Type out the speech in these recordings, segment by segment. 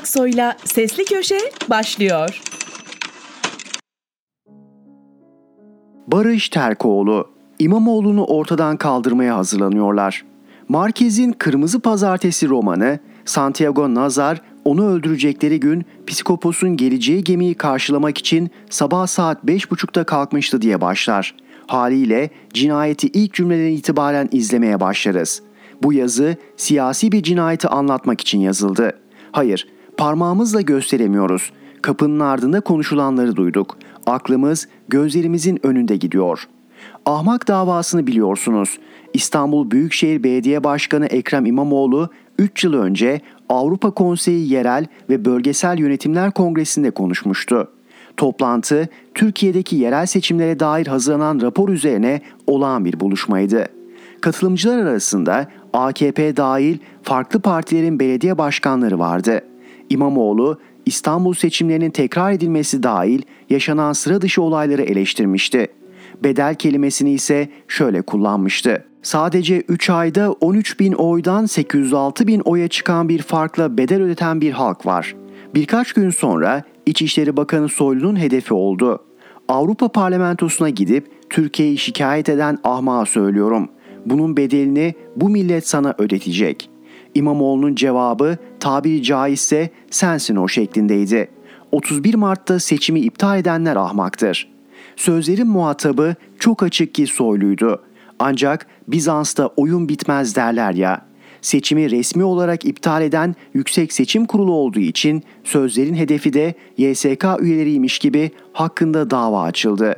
Aksoy'la Sesli Köşe başlıyor. Barış Terkoğlu, İmamoğlu'nu ortadan kaldırmaya hazırlanıyorlar. Marquez'in Kırmızı Pazartesi romanı, Santiago Nazar onu öldürecekleri gün psikoposun geleceği gemiyi karşılamak için sabah saat 5.30'da kalkmıştı diye başlar. Haliyle cinayeti ilk cümleden itibaren izlemeye başlarız. Bu yazı siyasi bir cinayeti anlatmak için yazıldı. Hayır, parmağımızla gösteremiyoruz. Kapının ardında konuşulanları duyduk. Aklımız gözlerimizin önünde gidiyor. Ahmak davasını biliyorsunuz. İstanbul Büyükşehir Belediye Başkanı Ekrem İmamoğlu 3 yıl önce Avrupa Konseyi Yerel ve Bölgesel Yönetimler Kongresi'nde konuşmuştu. Toplantı Türkiye'deki yerel seçimlere dair hazırlanan rapor üzerine olağan bir buluşmaydı. Katılımcılar arasında AKP dahil farklı partilerin belediye başkanları vardı. İmamoğlu İstanbul seçimlerinin tekrar edilmesi dahil yaşanan sıra dışı olayları eleştirmişti. Bedel kelimesini ise şöyle kullanmıştı. Sadece 3 ayda 13 bin oydan 806 bin oya çıkan bir farkla bedel ödeten bir halk var. Birkaç gün sonra İçişleri Bakanı Soylu'nun hedefi oldu. Avrupa Parlamentosu'na gidip Türkiye'yi şikayet eden ahmağa söylüyorum. Bunun bedelini bu millet sana ödetecek. İmamoğlu'nun cevabı tabiri caizse sensin o şeklindeydi. 31 Mart'ta seçimi iptal edenler ahmaktır. Sözlerin muhatabı çok açık ki soyluydu. Ancak Bizans'ta oyun bitmez derler ya. Seçimi resmi olarak iptal eden Yüksek Seçim Kurulu olduğu için sözlerin hedefi de YSK üyeleriymiş gibi hakkında dava açıldı.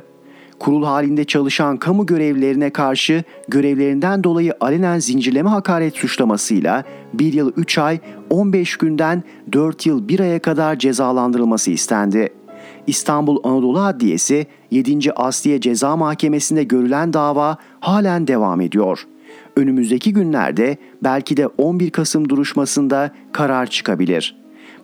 Kurul halinde çalışan kamu görevlilerine karşı görevlerinden dolayı alenen zincirleme hakaret suçlamasıyla 1 yıl 3 ay 15 günden 4 yıl 1 aya kadar cezalandırılması istendi. İstanbul Anadolu Adliyesi 7. Asliye Ceza Mahkemesi'nde görülen dava halen devam ediyor. Önümüzdeki günlerde belki de 11 Kasım duruşmasında karar çıkabilir.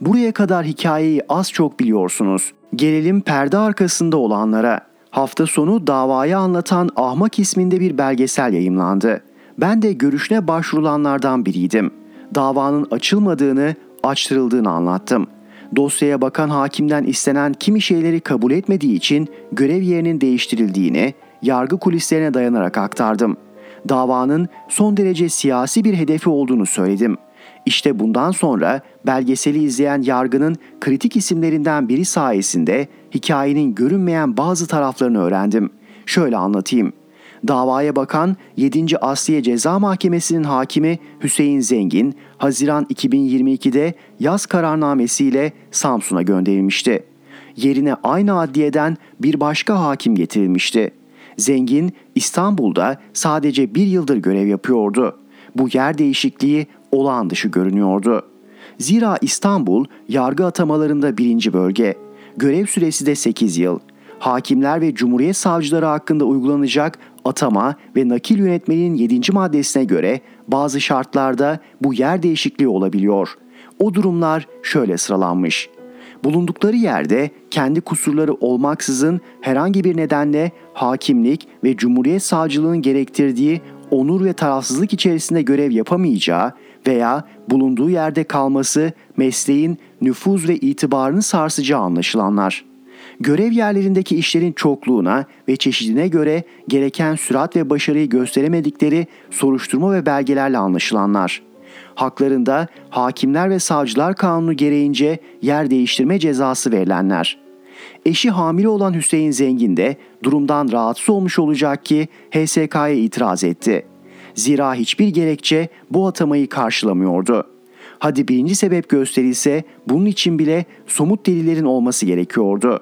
Buraya kadar hikayeyi az çok biliyorsunuz. Gelelim perde arkasında olanlara. Hafta sonu davayı anlatan Ahmak isminde bir belgesel yayımlandı. Ben de görüşüne başvurulanlardan biriydim. Davanın açılmadığını, açtırıldığını anlattım. Dosyaya bakan hakimden istenen kimi şeyleri kabul etmediği için görev yerinin değiştirildiğini yargı kulislerine dayanarak aktardım. Davanın son derece siyasi bir hedefi olduğunu söyledim. İşte bundan sonra belgeseli izleyen yargının kritik isimlerinden biri sayesinde hikayenin görünmeyen bazı taraflarını öğrendim. Şöyle anlatayım. Davaya bakan 7. Asliye Ceza Mahkemesi'nin hakimi Hüseyin Zengin, Haziran 2022'de yaz kararnamesiyle Samsun'a gönderilmişti. Yerine aynı adliyeden bir başka hakim getirilmişti. Zengin İstanbul'da sadece bir yıldır görev yapıyordu. Bu yer değişikliği olağan dışı görünüyordu. Zira İstanbul yargı atamalarında birinci bölge. Görev süresi de 8 yıl. Hakimler ve Cumhuriyet savcıları hakkında uygulanacak atama ve nakil yönetmeliğinin 7. maddesine göre bazı şartlarda bu yer değişikliği olabiliyor. O durumlar şöyle sıralanmış. Bulundukları yerde kendi kusurları olmaksızın herhangi bir nedenle hakimlik ve Cumhuriyet savcılığının gerektirdiği onur ve tarafsızlık içerisinde görev yapamayacağı veya bulunduğu yerde kalması mesleğin nüfuz ve itibarını sarsacağı anlaşılanlar. Görev yerlerindeki işlerin çokluğuna ve çeşidine göre gereken sürat ve başarıyı gösteremedikleri soruşturma ve belgelerle anlaşılanlar. Haklarında hakimler ve savcılar kanunu gereğince yer değiştirme cezası verilenler. Eşi hamile olan Hüseyin Zengin de durumdan rahatsız olmuş olacak ki HSK'ya itiraz etti. Zira hiçbir gerekçe bu atamayı karşılamıyordu. Hadi birinci sebep gösterilse bunun için bile somut delillerin olması gerekiyordu.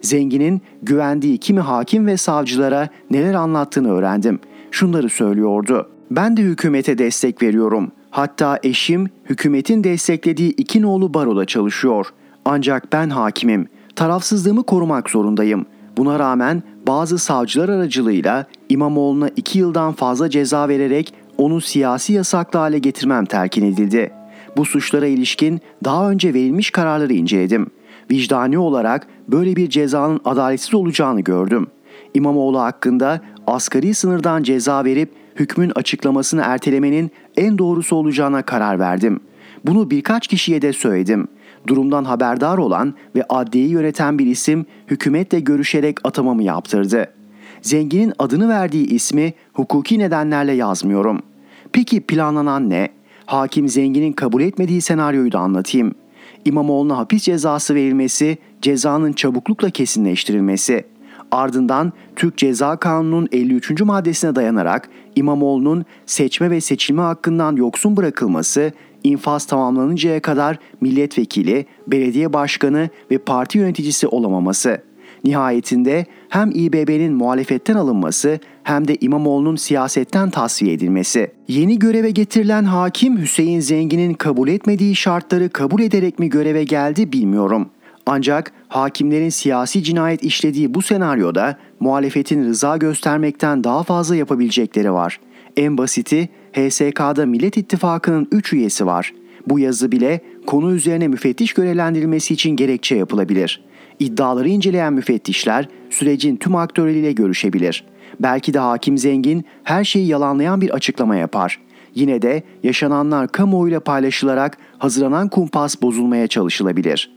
Zengin'in güvendiği kimi hakim ve savcılara neler anlattığını öğrendim. Şunları söylüyordu. Ben de hükümete destek veriyorum. Hatta eşim hükümetin desteklediği iki nolu baroda çalışıyor. Ancak ben hakimim. Tarafsızlığımı korumak zorundayım. Buna rağmen bazı savcılar aracılığıyla İmamoğlu'na iki yıldan fazla ceza vererek onu siyasi yasaklı hale getirmem telkin edildi. Bu suçlara ilişkin daha önce verilmiş kararları inceledim. Vicdani olarak böyle bir cezanın adaletsiz olacağını gördüm. İmamoğlu hakkında asgari sınırdan ceza verip hükmün açıklamasını ertelemenin en doğrusu olacağına karar verdim. Bunu birkaç kişiye de söyledim. Durumdan haberdar olan ve adliyeyi yöneten bir isim hükümetle görüşerek atamamı yaptırdı. Zenginin adını verdiği ismi hukuki nedenlerle yazmıyorum. Peki planlanan ne? Hakim zenginin kabul etmediği senaryoyu da anlatayım. İmamoğlu'na hapis cezası verilmesi, cezanın çabuklukla kesinleştirilmesi. Ardından Türk Ceza Kanunu'nun 53. maddesine dayanarak İmamoğlu'nun seçme ve seçilme hakkından yoksun bırakılması, infaz tamamlanıncaya kadar milletvekili, belediye başkanı ve parti yöneticisi olamaması. Nihayetinde hem İBB'nin muhalefetten alınması hem de İmamoğlu'nun siyasetten tasfiye edilmesi. Yeni göreve getirilen hakim Hüseyin Zengin'in kabul etmediği şartları kabul ederek mi göreve geldi bilmiyorum. Ancak hakimlerin siyasi cinayet işlediği bu senaryoda muhalefetin rıza göstermekten daha fazla yapabilecekleri var. En basiti HSK'da Millet İttifakı'nın 3 üyesi var. Bu yazı bile konu üzerine müfettiş görevlendirilmesi için gerekçe yapılabilir. İddiaları inceleyen müfettişler sürecin tüm aktörleriyle görüşebilir. Belki de hakim zengin her şeyi yalanlayan bir açıklama yapar. Yine de yaşananlar kamuoyuyla paylaşılarak hazırlanan kumpas bozulmaya çalışılabilir.''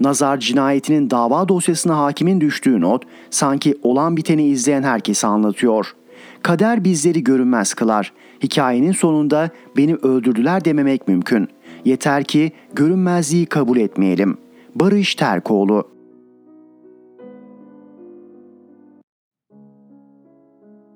Nazar cinayetinin dava dosyasına hakimin düştüğü not sanki olan biteni izleyen herkese anlatıyor. Kader bizleri görünmez kılar. Hikayenin sonunda beni öldürdüler dememek mümkün. Yeter ki görünmezliği kabul etmeyelim. Barış Terkoğlu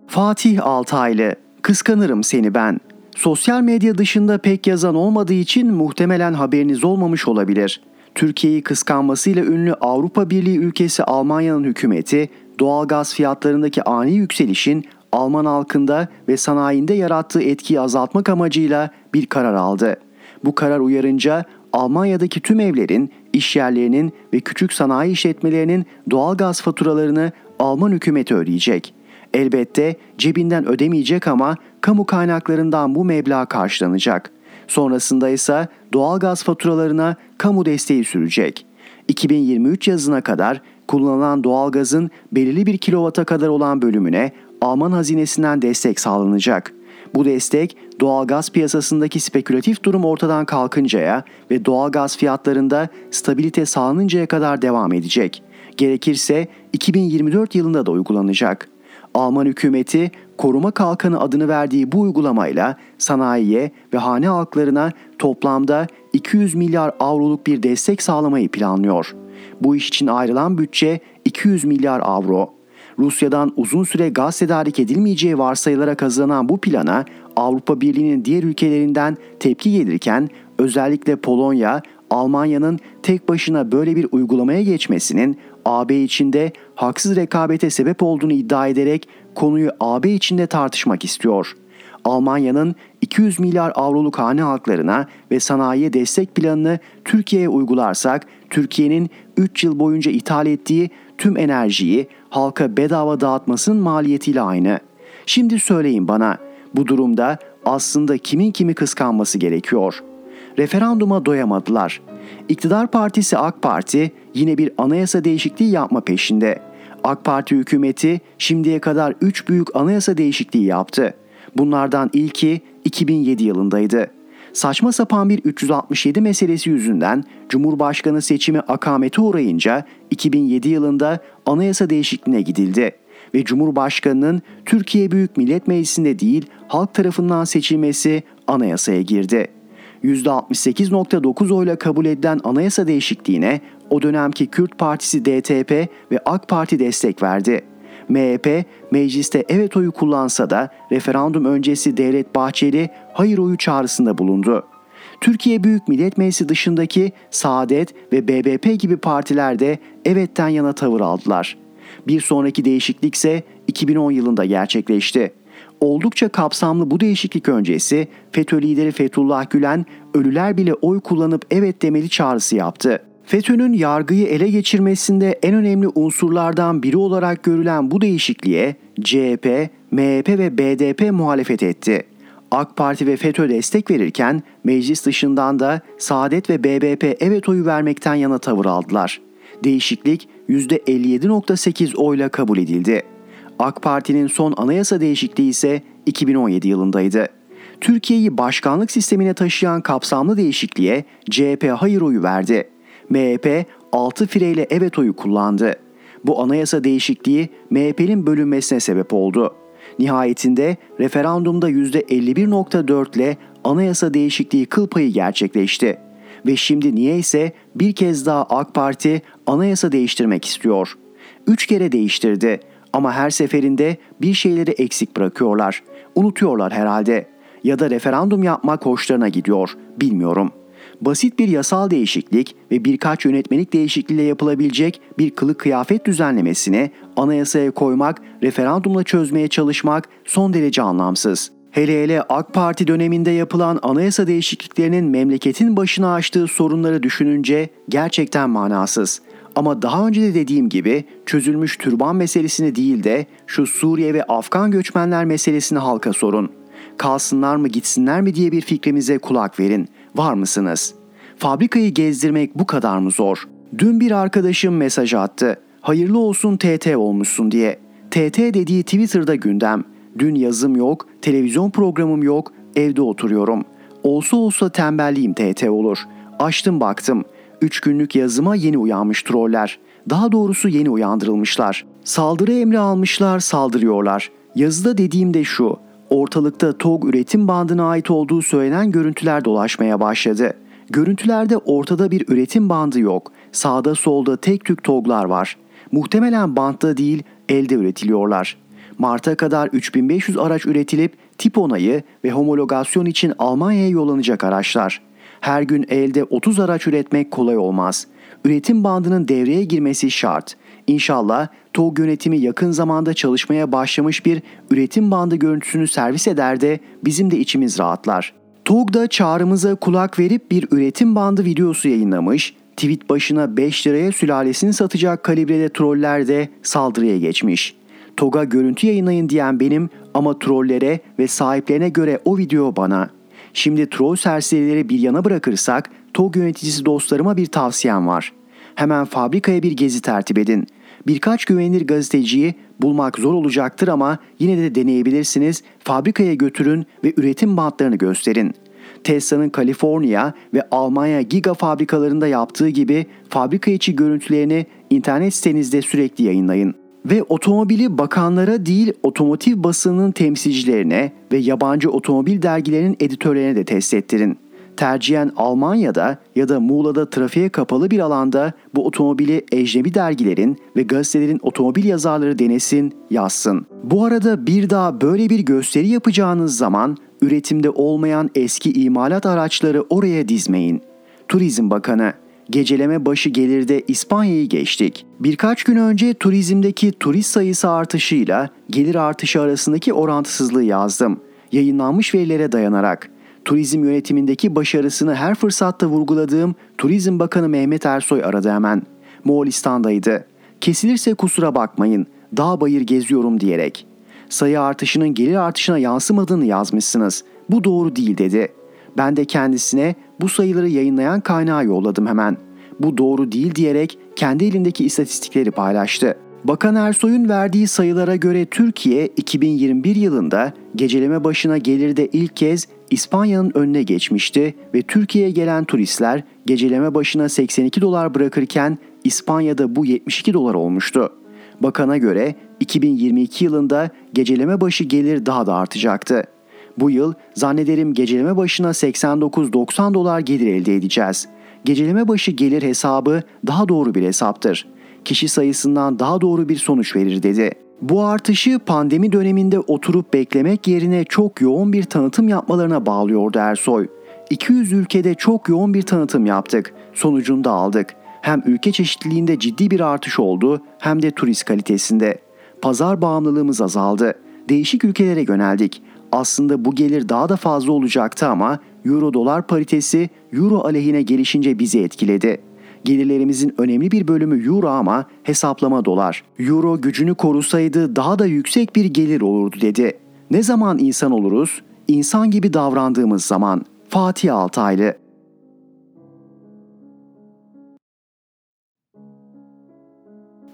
Fatih Altaylı Kıskanırım seni ben. Sosyal medya dışında pek yazan olmadığı için muhtemelen haberiniz olmamış olabilir. Türkiye'yi kıskanmasıyla ünlü Avrupa Birliği ülkesi Almanya'nın hükümeti doğalgaz fiyatlarındaki ani yükselişin Alman halkında ve sanayinde yarattığı etkiyi azaltmak amacıyla bir karar aldı. Bu karar uyarınca Almanya'daki tüm evlerin, iş yerlerinin ve küçük sanayi işletmelerinin doğalgaz faturalarını Alman hükümeti ödeyecek. Elbette cebinden ödemeyecek ama kamu kaynaklarından bu meblağ karşılanacak. Sonrasında ise doğalgaz faturalarına kamu desteği sürecek. 2023 yazına kadar kullanılan doğalgazın belirli bir kilovata kadar olan bölümüne Alman hazinesinden destek sağlanacak. Bu destek doğalgaz piyasasındaki spekülatif durum ortadan kalkıncaya ve doğalgaz fiyatlarında stabilite sağlanıncaya kadar devam edecek. Gerekirse 2024 yılında da uygulanacak. Alman hükümeti koruma kalkanı adını verdiği bu uygulamayla sanayiye ve hane halklarına toplamda 200 milyar avroluk bir destek sağlamayı planlıyor. Bu iş için ayrılan bütçe 200 milyar avro. Rusya'dan uzun süre gaz tedarik edilmeyeceği varsayılarak hazırlanan bu plana Avrupa Birliği'nin diğer ülkelerinden tepki gelirken özellikle Polonya, Almanya'nın tek başına böyle bir uygulamaya geçmesinin AB içinde haksız rekabete sebep olduğunu iddia ederek konuyu AB içinde tartışmak istiyor. Almanya'nın 200 milyar avroluk hane halklarına ve sanayiye destek planını Türkiye'ye uygularsak Türkiye'nin 3 yıl boyunca ithal ettiği tüm enerjiyi halka bedava dağıtmasının maliyetiyle aynı. Şimdi söyleyin bana bu durumda aslında kimin kimi kıskanması gerekiyor? Referanduma doyamadılar. İktidar partisi AK Parti yine bir anayasa değişikliği yapma peşinde. AK Parti hükümeti şimdiye kadar 3 büyük anayasa değişikliği yaptı. Bunlardan ilki 2007 yılındaydı. Saçma sapan bir 367 meselesi yüzünden Cumhurbaşkanı seçimi akamete uğrayınca 2007 yılında anayasa değişikliğine gidildi ve Cumhurbaşkanının Türkiye Büyük Millet Meclisi'nde değil halk tarafından seçilmesi anayasaya girdi. %68.9 oyla kabul edilen anayasa değişikliğine o dönemki Kürt Partisi DTP ve AK Parti destek verdi. MHP mecliste evet oyu kullansa da referandum öncesi Devlet Bahçeli hayır oyu çağrısında bulundu. Türkiye Büyük Millet Meclisi dışındaki Saadet ve BBP gibi partiler de evetten yana tavır aldılar. Bir sonraki değişiklik ise 2010 yılında gerçekleşti. Oldukça kapsamlı bu değişiklik öncesi FETÖ lideri Fethullah Gülen ölüler bile oy kullanıp evet demeli çağrısı yaptı. FETÖ'nün yargıyı ele geçirmesinde en önemli unsurlardan biri olarak görülen bu değişikliğe CHP, MHP ve BDP muhalefet etti. AK Parti ve FETÖ destek verirken meclis dışından da Saadet ve BBP evet oyu vermekten yana tavır aldılar. Değişiklik %57.8 oyla kabul edildi. AK Parti'nin son anayasa değişikliği ise 2017 yılındaydı. Türkiye'yi başkanlık sistemine taşıyan kapsamlı değişikliğe CHP hayır oyu verdi. MHP 6 fireyle evet oyu kullandı. Bu anayasa değişikliği MHP'nin bölünmesine sebep oldu. Nihayetinde referandumda %51.4 ile anayasa değişikliği kıl payı gerçekleşti. Ve şimdi niyeyse bir kez daha AK Parti anayasa değiştirmek istiyor. Üç kere değiştirdi ama her seferinde bir şeyleri eksik bırakıyorlar. Unutuyorlar herhalde. Ya da referandum yapmak hoşlarına gidiyor. Bilmiyorum. Basit bir yasal değişiklik ve birkaç yönetmelik değişikliğiyle yapılabilecek bir kılık kıyafet düzenlemesini anayasaya koymak, referandumla çözmeye çalışmak son derece anlamsız. Hele hele AK Parti döneminde yapılan anayasa değişikliklerinin memleketin başına açtığı sorunları düşününce gerçekten manasız. Ama daha önce de dediğim gibi çözülmüş türban meselesini değil de şu Suriye ve Afgan göçmenler meselesini halka sorun. Kalsınlar mı gitsinler mi diye bir fikrimize kulak verin. Var mısınız? Fabrikayı gezdirmek bu kadar mı zor? Dün bir arkadaşım mesaj attı. Hayırlı olsun TT olmuşsun diye. TT dediği Twitter'da gündem. Dün yazım yok, televizyon programım yok, evde oturuyorum. Olsa olsa tembelliğim TT olur. Açtım baktım. Üç günlük yazıma yeni uyanmış troller. Daha doğrusu yeni uyandırılmışlar. Saldırı emri almışlar, saldırıyorlar. Yazıda dediğim de şu. Ortalıkta TOG üretim bandına ait olduğu söylenen görüntüler dolaşmaya başladı. Görüntülerde ortada bir üretim bandı yok. Sağda solda tek tük TOG'lar var. Muhtemelen bantta değil, elde üretiliyorlar. Mart'a kadar 3500 araç üretilip tip onayı ve homologasyon için Almanya'ya yollanacak araçlar. Her gün elde 30 araç üretmek kolay olmaz. Üretim bandının devreye girmesi şart. İnşallah TOG yönetimi yakın zamanda çalışmaya başlamış bir üretim bandı görüntüsünü servis eder de bizim de içimiz rahatlar. TOG da çağrımıza kulak verip bir üretim bandı videosu yayınlamış, tweet başına 5 liraya sülalesini satacak kalibrede troller de saldırıya geçmiş. TOG'a görüntü yayınlayın diyen benim ama trollere ve sahiplerine göre o video bana. Şimdi troll serserileri bir yana bırakırsak TOG yöneticisi dostlarıma bir tavsiyem var. Hemen fabrikaya bir gezi tertip edin. Birkaç güvenilir gazeteciyi bulmak zor olacaktır ama yine de deneyebilirsiniz. Fabrikaya götürün ve üretim bantlarını gösterin. Tesla'nın Kaliforniya ve Almanya giga fabrikalarında yaptığı gibi fabrika içi görüntülerini internet sitenizde sürekli yayınlayın ve otomobili bakanlara değil otomotiv basının temsilcilerine ve yabancı otomobil dergilerinin editörlerine de test ettirin. Tercihen Almanya'da ya da Muğla'da trafiğe kapalı bir alanda bu otomobili ecnebi dergilerin ve gazetelerin otomobil yazarları denesin, yazsın. Bu arada bir daha böyle bir gösteri yapacağınız zaman üretimde olmayan eski imalat araçları oraya dizmeyin. Turizm Bakanı Geceleme başı gelirde İspanya'yı geçtik. Birkaç gün önce turizmdeki turist sayısı artışıyla gelir artışı arasındaki orantısızlığı yazdım. Yayınlanmış verilere dayanarak turizm yönetimindeki başarısını her fırsatta vurguladığım Turizm Bakanı Mehmet Ersoy aradı hemen. Moğolistan'daydı. Kesilirse kusura bakmayın, dağ bayır geziyorum diyerek. Sayı artışının gelir artışına yansımadığını yazmışsınız. Bu doğru değil dedi. Ben de kendisine bu sayıları yayınlayan kaynağı yolladım hemen. Bu doğru değil diyerek kendi elindeki istatistikleri paylaştı. Bakan Ersoy'un verdiği sayılara göre Türkiye 2021 yılında geceleme başına gelirde ilk kez İspanya'nın önüne geçmişti ve Türkiye'ye gelen turistler geceleme başına 82 dolar bırakırken İspanya'da bu 72 dolar olmuştu. Bakana göre 2022 yılında geceleme başı gelir daha da artacaktı. Bu yıl zannederim geceleme başına 89-90 dolar gelir elde edeceğiz. Geceleme başı gelir hesabı daha doğru bir hesaptır. Kişi sayısından daha doğru bir sonuç verir dedi. Bu artışı pandemi döneminde oturup beklemek yerine çok yoğun bir tanıtım yapmalarına bağlıyordu Ersoy. 200 ülkede çok yoğun bir tanıtım yaptık. Sonucunu da aldık. Hem ülke çeşitliliğinde ciddi bir artış oldu hem de turist kalitesinde. Pazar bağımlılığımız azaldı. Değişik ülkelere yöneldik. Aslında bu gelir daha da fazla olacaktı ama euro dolar paritesi euro aleyhine gelişince bizi etkiledi. Gelirlerimizin önemli bir bölümü euro ama hesaplama dolar. Euro gücünü korusaydı daha da yüksek bir gelir olurdu dedi. Ne zaman insan oluruz? İnsan gibi davrandığımız zaman. Fatih Altaylı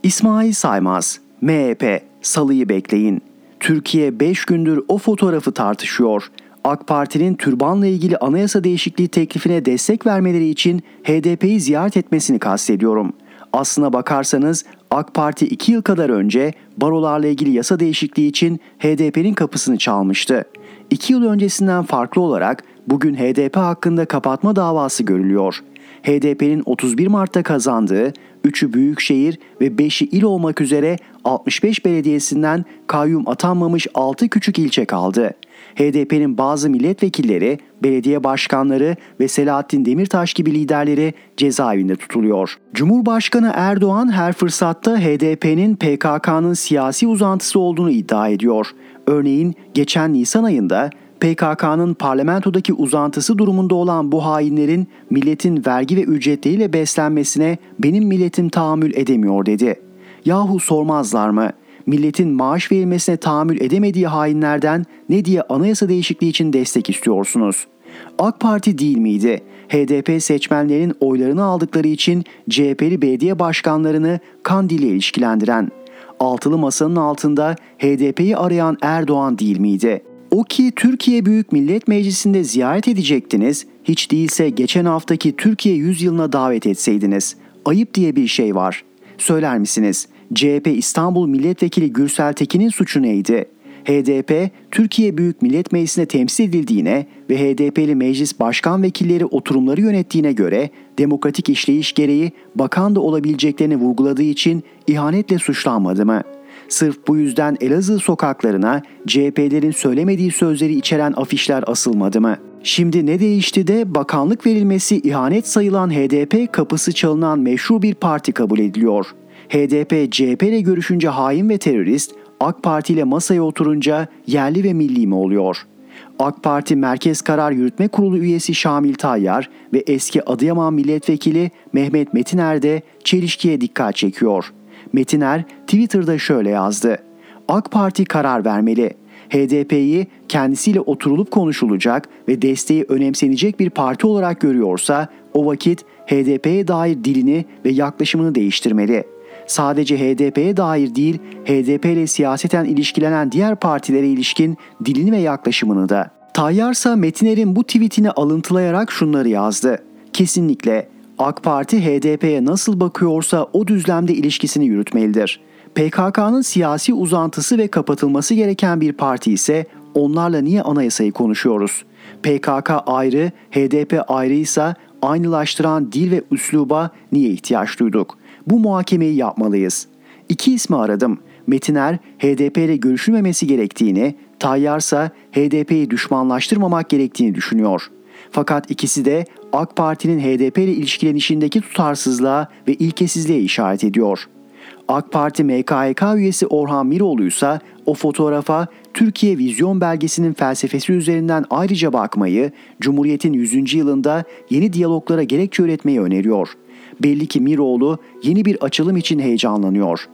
İsmail Saymaz, MHP, salıyı bekleyin. Türkiye 5 gündür o fotoğrafı tartışıyor. AK Parti'nin türbanla ilgili anayasa değişikliği teklifine destek vermeleri için HDP'yi ziyaret etmesini kastediyorum. Aslına bakarsanız AK Parti 2 yıl kadar önce barolarla ilgili yasa değişikliği için HDP'nin kapısını çalmıştı. 2 yıl öncesinden farklı olarak bugün HDP hakkında kapatma davası görülüyor. HDP'nin 31 Mart'ta kazandığı 3'ü büyükşehir ve 5'i il olmak üzere 65 belediyesinden kayyum atanmamış 6 küçük ilçe kaldı. HDP'nin bazı milletvekilleri, belediye başkanları ve Selahattin Demirtaş gibi liderleri cezaevinde tutuluyor. Cumhurbaşkanı Erdoğan her fırsatta HDP'nin PKK'nın siyasi uzantısı olduğunu iddia ediyor. Örneğin geçen Nisan ayında PKK'nın parlamentodaki uzantısı durumunda olan bu hainlerin milletin vergi ve ücretleriyle beslenmesine benim milletim tahammül edemiyor dedi. Yahu sormazlar mı? Milletin maaş verilmesine tahammül edemediği hainlerden ne diye anayasa değişikliği için destek istiyorsunuz? AK Parti değil miydi? HDP seçmenlerin oylarını aldıkları için CHP'li belediye başkanlarını Kandil'le ilişkilendiren, altılı masanın altında HDP'yi arayan Erdoğan değil miydi? O ki Türkiye Büyük Millet Meclisi'nde ziyaret edecektiniz, hiç değilse geçen haftaki Türkiye yüzyılına davet etseydiniz. Ayıp diye bir şey var. Söyler misiniz? CHP İstanbul Milletvekili Gürsel Tekin'in suçu neydi? HDP, Türkiye Büyük Millet Meclisi'ne temsil edildiğine ve HDP'li meclis başkan vekilleri oturumları yönettiğine göre demokratik işleyiş gereği bakan da olabileceklerini vurguladığı için ihanetle suçlanmadı mı?'' Sırf bu yüzden Elazığ sokaklarına CHP'lerin söylemediği sözleri içeren afişler asılmadı mı? Şimdi ne değişti de bakanlık verilmesi ihanet sayılan HDP kapısı çalınan meşru bir parti kabul ediliyor. HDP CHP ile görüşünce hain ve terörist, AK Parti ile masaya oturunca yerli ve milli mi oluyor? AK Parti Merkez Karar Yürütme Kurulu üyesi Şamil Tayyar ve eski Adıyaman Milletvekili Mehmet Metiner de çelişkiye dikkat çekiyor.'' Metiner Twitter'da şöyle yazdı. AK Parti karar vermeli. HDP'yi kendisiyle oturulup konuşulacak ve desteği önemsenecek bir parti olarak görüyorsa o vakit HDP'ye dair dilini ve yaklaşımını değiştirmeli. Sadece HDP'ye dair değil, HDP ile siyaseten ilişkilenen diğer partilere ilişkin dilini ve yaklaşımını da. Tayyarsa Metiner'in bu tweetini alıntılayarak şunları yazdı. Kesinlikle AK Parti HDP'ye nasıl bakıyorsa o düzlemde ilişkisini yürütmelidir. PKK'nın siyasi uzantısı ve kapatılması gereken bir parti ise onlarla niye anayasayı konuşuyoruz? PKK ayrı, HDP ayrıysa aynılaştıran dil ve üsluba niye ihtiyaç duyduk? Bu muhakemeyi yapmalıyız. İki ismi aradım. Metiner HDP ile görüşülmemesi gerektiğini, Tayyarsa HDP'yi düşmanlaştırmamak gerektiğini düşünüyor.'' Fakat ikisi de AK Parti'nin HDP ile ilişkilenişindeki tutarsızlığa ve ilkesizliğe işaret ediyor. AK Parti MKYK üyesi Orhan Miroğlu ise o fotoğrafa Türkiye Vizyon Belgesi'nin felsefesi üzerinden ayrıca bakmayı, Cumhuriyet'in 100. yılında yeni diyaloglara gerekçe üretmeyi öneriyor. Belli ki Miroğlu yeni bir açılım için heyecanlanıyor.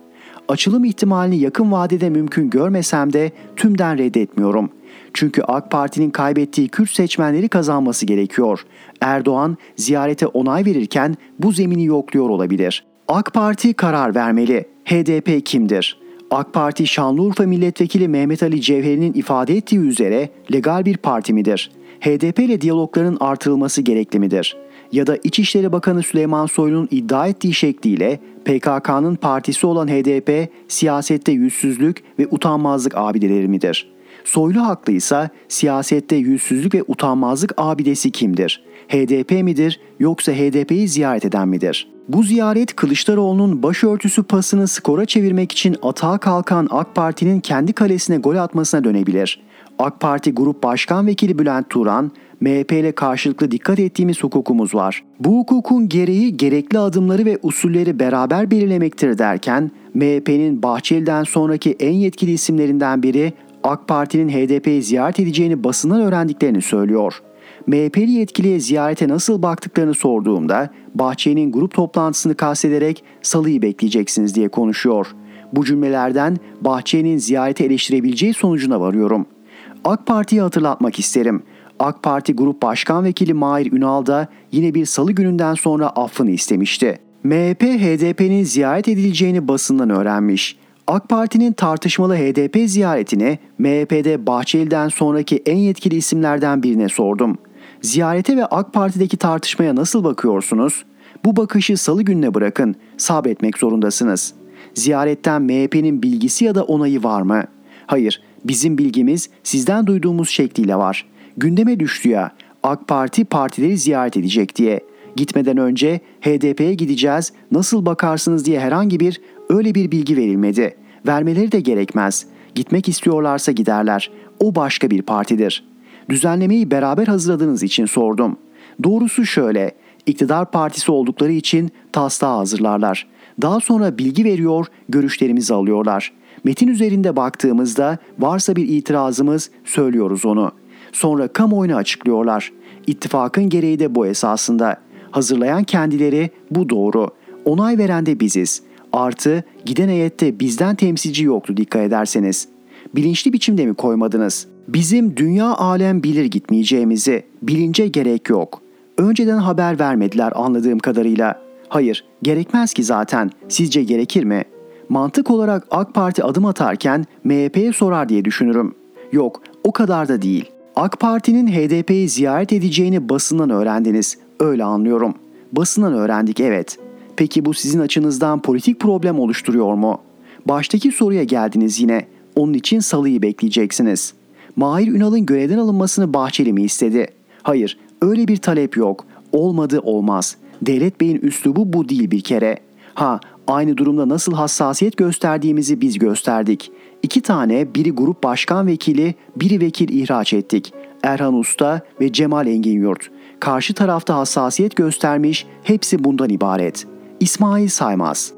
Açılım ihtimalini yakın vadede mümkün görmesem de tümden reddetmiyorum.'' Çünkü AK Parti'nin kaybettiği Kürt seçmenleri kazanması gerekiyor. Erdoğan ziyarete onay verirken bu zemini yokluyor olabilir. AK Parti karar vermeli. HDP kimdir? AK Parti Şanlıurfa Milletvekili Mehmet Ali Cevheri'nin ifade ettiği üzere legal bir parti midir? HDP ile diyalogların artırılması gerekli midir? Ya da İçişleri Bakanı Süleyman Soylu'nun iddia ettiği şekliyle PKK'nın partisi olan HDP siyasette yüzsüzlük ve utanmazlık abideleri midir?'' Soylu haklıysa siyasette yüzsüzlük ve utanmazlık abidesi kimdir? HDP midir yoksa HDP'yi ziyaret eden midir? Bu ziyaret Kılıçdaroğlu'nun başörtüsü pasını skora çevirmek için atağa kalkan AK Parti'nin kendi kalesine gol atmasına dönebilir. AK Parti Grup Başkan Vekili Bülent Turan, MHP ile karşılıklı dikkat ettiğimiz hukukumuz var. Bu hukukun gereği gerekli adımları ve usulleri beraber belirlemektir derken, MHP'nin Bahçeli'den sonraki en yetkili isimlerinden biri AK Parti'nin HDP'yi ziyaret edeceğini basından öğrendiklerini söylüyor. MHP'li yetkiliye ziyarete nasıl baktıklarını sorduğumda Bahçeli'nin grup toplantısını kastederek salıyı bekleyeceksiniz diye konuşuyor. Bu cümlelerden Bahçeli'nin ziyareti eleştirebileceği sonucuna varıyorum. AK Parti'yi hatırlatmak isterim. AK Parti Grup Başkan Vekili Mahir Ünal da yine bir salı gününden sonra affını istemişti. MHP HDP'nin ziyaret edileceğini basından öğrenmiş. AK Parti'nin tartışmalı HDP ziyaretini MHP'de Bahçeli'den sonraki en yetkili isimlerden birine sordum. Ziyarete ve AK Parti'deki tartışmaya nasıl bakıyorsunuz? Bu bakışı salı gününe bırakın, sabretmek zorundasınız. Ziyaretten MHP'nin bilgisi ya da onayı var mı? Hayır, bizim bilgimiz sizden duyduğumuz şekliyle var. Gündeme düştü ya, AK Parti partileri ziyaret edecek diye. Gitmeden önce HDP'ye gideceğiz, nasıl bakarsınız diye herhangi bir öyle bir bilgi verilmedi. Vermeleri de gerekmez. Gitmek istiyorlarsa giderler. O başka bir partidir. Düzenlemeyi beraber hazırladığınız için sordum. Doğrusu şöyle, iktidar partisi oldukları için taslağı hazırlarlar. Daha sonra bilgi veriyor, görüşlerimizi alıyorlar. Metin üzerinde baktığımızda varsa bir itirazımız söylüyoruz onu. Sonra kamuoyuna açıklıyorlar. İttifakın gereği de bu esasında. Hazırlayan kendileri bu doğru. Onay veren de biziz. Artı giden heyette bizden temsilci yoktu dikkat ederseniz. Bilinçli biçimde mi koymadınız? Bizim dünya alem bilir gitmeyeceğimizi. Bilince gerek yok. Önceden haber vermediler anladığım kadarıyla. Hayır, gerekmez ki zaten. Sizce gerekir mi? Mantık olarak AK Parti adım atarken MHP'ye sorar diye düşünürüm. Yok, o kadar da değil. AK Parti'nin HDP'yi ziyaret edeceğini basından öğrendiniz. Öyle anlıyorum. Basından öğrendik evet. Peki bu sizin açınızdan politik problem oluşturuyor mu? Baştaki soruya geldiniz yine. Onun için salıyı bekleyeceksiniz. Mahir Ünal'ın görevden alınmasını Bahçeli mi istedi? Hayır, öyle bir talep yok. Olmadı olmaz. Devlet Bey'in üslubu bu değil bir kere. Ha, aynı durumda nasıl hassasiyet gösterdiğimizi biz gösterdik. İki tane, biri grup başkan vekili, biri vekil ihraç ettik. Erhan Usta ve Cemal Engin Yurt. Karşı tarafta hassasiyet göstermiş, hepsi bundan ibaret. İsmail Saymaz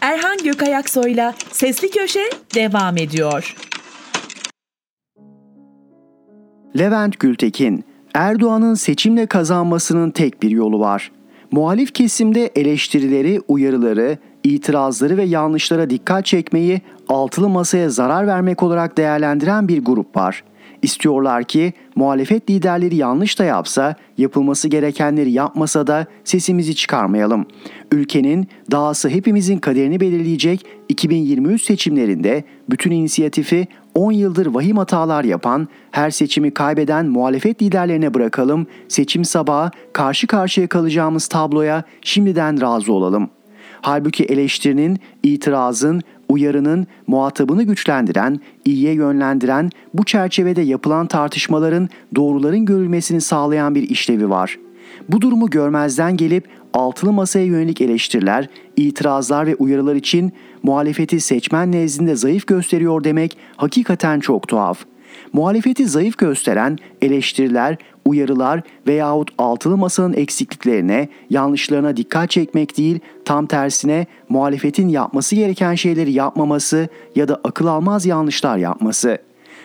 Erhan Gökayaksoy'la Sesli Köşe devam ediyor. Levent Gültekin, Erdoğan'ın seçimle kazanmasının tek bir yolu var. Muhalif kesimde eleştirileri, uyarıları, itirazları ve yanlışlara dikkat çekmeyi altılı masaya zarar vermek olarak değerlendiren bir grup var. İstiyorlar ki muhalefet liderleri yanlış da yapsa, yapılması gerekenleri yapmasa da sesimizi çıkarmayalım. Ülkenin dahası hepimizin kaderini belirleyecek 2023 seçimlerinde bütün inisiyatifi 10 yıldır vahim hatalar yapan, her seçimi kaybeden muhalefet liderlerine bırakalım, seçim sabahı karşı karşıya kalacağımız tabloya şimdiden razı olalım. Halbuki eleştirinin, itirazın, uyarının muhatabını güçlendiren, iyiye yönlendiren, bu çerçevede yapılan tartışmaların doğruların görülmesini sağlayan bir işlevi var. Bu durumu görmezden gelip altılı masaya yönelik eleştiriler, itirazlar ve uyarılar için muhalefeti seçmen nezdinde zayıf gösteriyor demek hakikaten çok tuhaf. Muhalefeti zayıf gösteren eleştiriler, uyarılar veyahut altılı masanın eksikliklerine, yanlışlarına dikkat çekmek değil, tam tersine muhalefetin yapması gereken şeyleri yapmaması ya da akıl almaz yanlışlar yapması.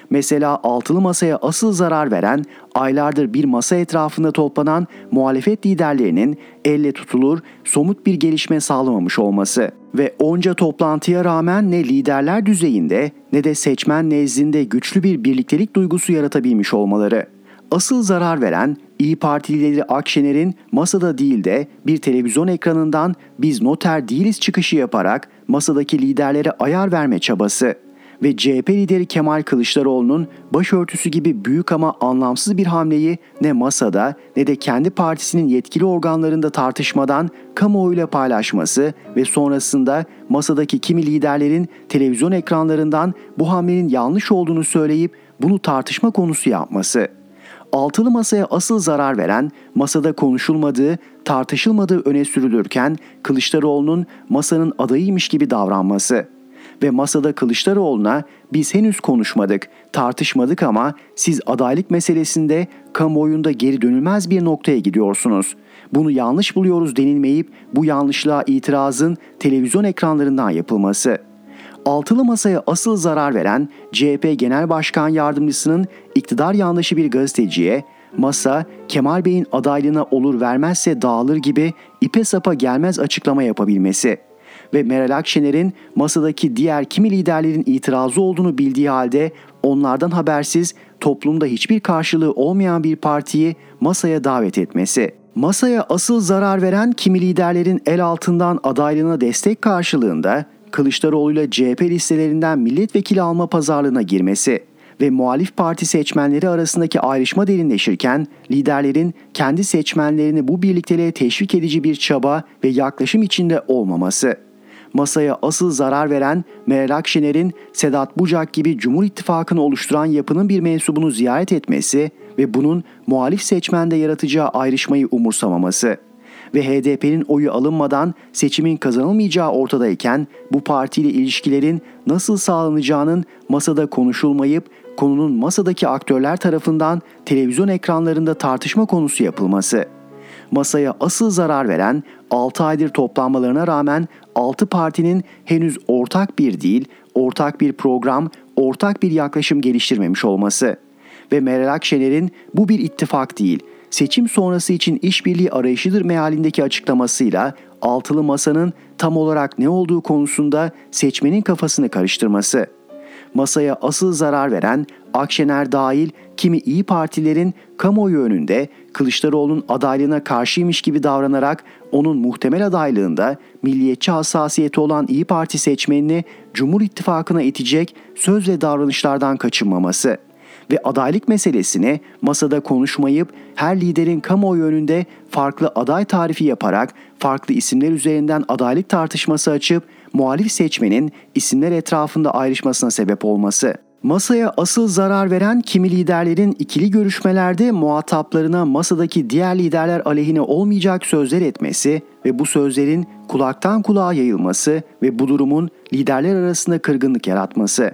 Mesela altılı masaya asıl zarar veren, aylardır bir masa etrafında toplanan muhalefet liderlerinin elle tutulur, somut bir gelişme sağlamamış olması ve onca toplantıya rağmen ne liderler düzeyinde ne de seçmen nezdinde güçlü bir birliktelik duygusu yaratabilmiş olmaları. Asıl zarar veren İyi Parti lideri Akşener'in masada değil de bir televizyon ekranından biz noter değiliz çıkışı yaparak masadaki liderlere ayar verme çabası ve CHP lideri Kemal Kılıçdaroğlu'nun başörtüsü gibi büyük ama anlamsız bir hamleyi ne masada ne de kendi partisinin yetkili organlarında tartışmadan kamuoyuyla paylaşması ve sonrasında masadaki kimi liderlerin televizyon ekranlarından bu hamlenin yanlış olduğunu söyleyip bunu tartışma konusu yapması. Altılı masaya asıl zarar veren, masada konuşulmadığı, tartışılmadığı öne sürülürken Kılıçdaroğlu'nun masanın adayıymış gibi davranması.'' Ve masada Kılıçdaroğlu'na biz henüz konuşmadık, tartışmadık ama siz adaylık meselesinde kamuoyunda geri dönülmez bir noktaya gidiyorsunuz. Bunu yanlış buluyoruz denilmeyip bu yanlışlığa itirazın televizyon ekranlarından yapılması. Altılı masaya asıl zarar veren CHP Genel Başkan Yardımcısının iktidar yanlışı bir gazeteciye masa Kemal Bey'in adaylığına olur vermezse dağılır gibi ipe sapa gelmez açıklama yapabilmesi ve Meral Akşener'in masadaki diğer kimi liderlerin itirazı olduğunu bildiği halde onlardan habersiz toplumda hiçbir karşılığı olmayan bir partiyi masaya davet etmesi. Masaya asıl zarar veren kimi liderlerin el altından adaylığına destek karşılığında Kılıçdaroğlu ile CHP listelerinden milletvekili alma pazarlığına girmesi ve muhalif parti seçmenleri arasındaki ayrışma derinleşirken liderlerin kendi seçmenlerini bu birlikteliğe teşvik edici bir çaba ve yaklaşım içinde olmaması. Masaya asıl zarar veren Meral Akşener'in Sedat Bucak gibi Cumhur İttifakı'nı oluşturan yapının bir mensubunu ziyaret etmesi ve bunun muhalif seçmende yaratacağı ayrışmayı umursamaması ve HDP'nin oyu alınmadan seçimin kazanılmayacağı ortadayken bu partiyle ilişkilerin nasıl sağlanacağının masada konuşulmayıp konunun masadaki aktörler tarafından televizyon ekranlarında tartışma konusu yapılması. Masaya asıl zarar veren 6 aydır toplanmalarına rağmen 6 partinin henüz ortak bir dil, ortak bir program, ortak bir yaklaşım geliştirmemiş olması ve Meral Akşener'in bu bir ittifak değil, seçim sonrası için işbirliği arayışıdır mealindeki açıklamasıyla altılı masanın tam olarak ne olduğu konusunda seçmenin kafasını karıştırması. Masaya asıl zarar veren Akşener dahil kimi iyi partilerin kamuoyu önünde Kılıçdaroğlu'nun adaylığına karşıymış gibi davranarak onun muhtemel adaylığında milliyetçi hassasiyeti olan İyi Parti seçmenini Cumhur İttifakı'na itecek söz ve davranışlardan kaçınmaması.'' ve adaylık meselesini masada konuşmayıp her liderin kamuoyu önünde farklı aday tarifi yaparak farklı isimler üzerinden adaylık tartışması açıp muhalif seçmenin isimler etrafında ayrışmasına sebep olması. Masaya asıl zarar veren kimi liderlerin ikili görüşmelerde muhataplarına masadaki diğer liderler aleyhine olmayacak sözler etmesi ve bu sözlerin kulaktan kulağa yayılması ve bu durumun liderler arasında kırgınlık yaratması.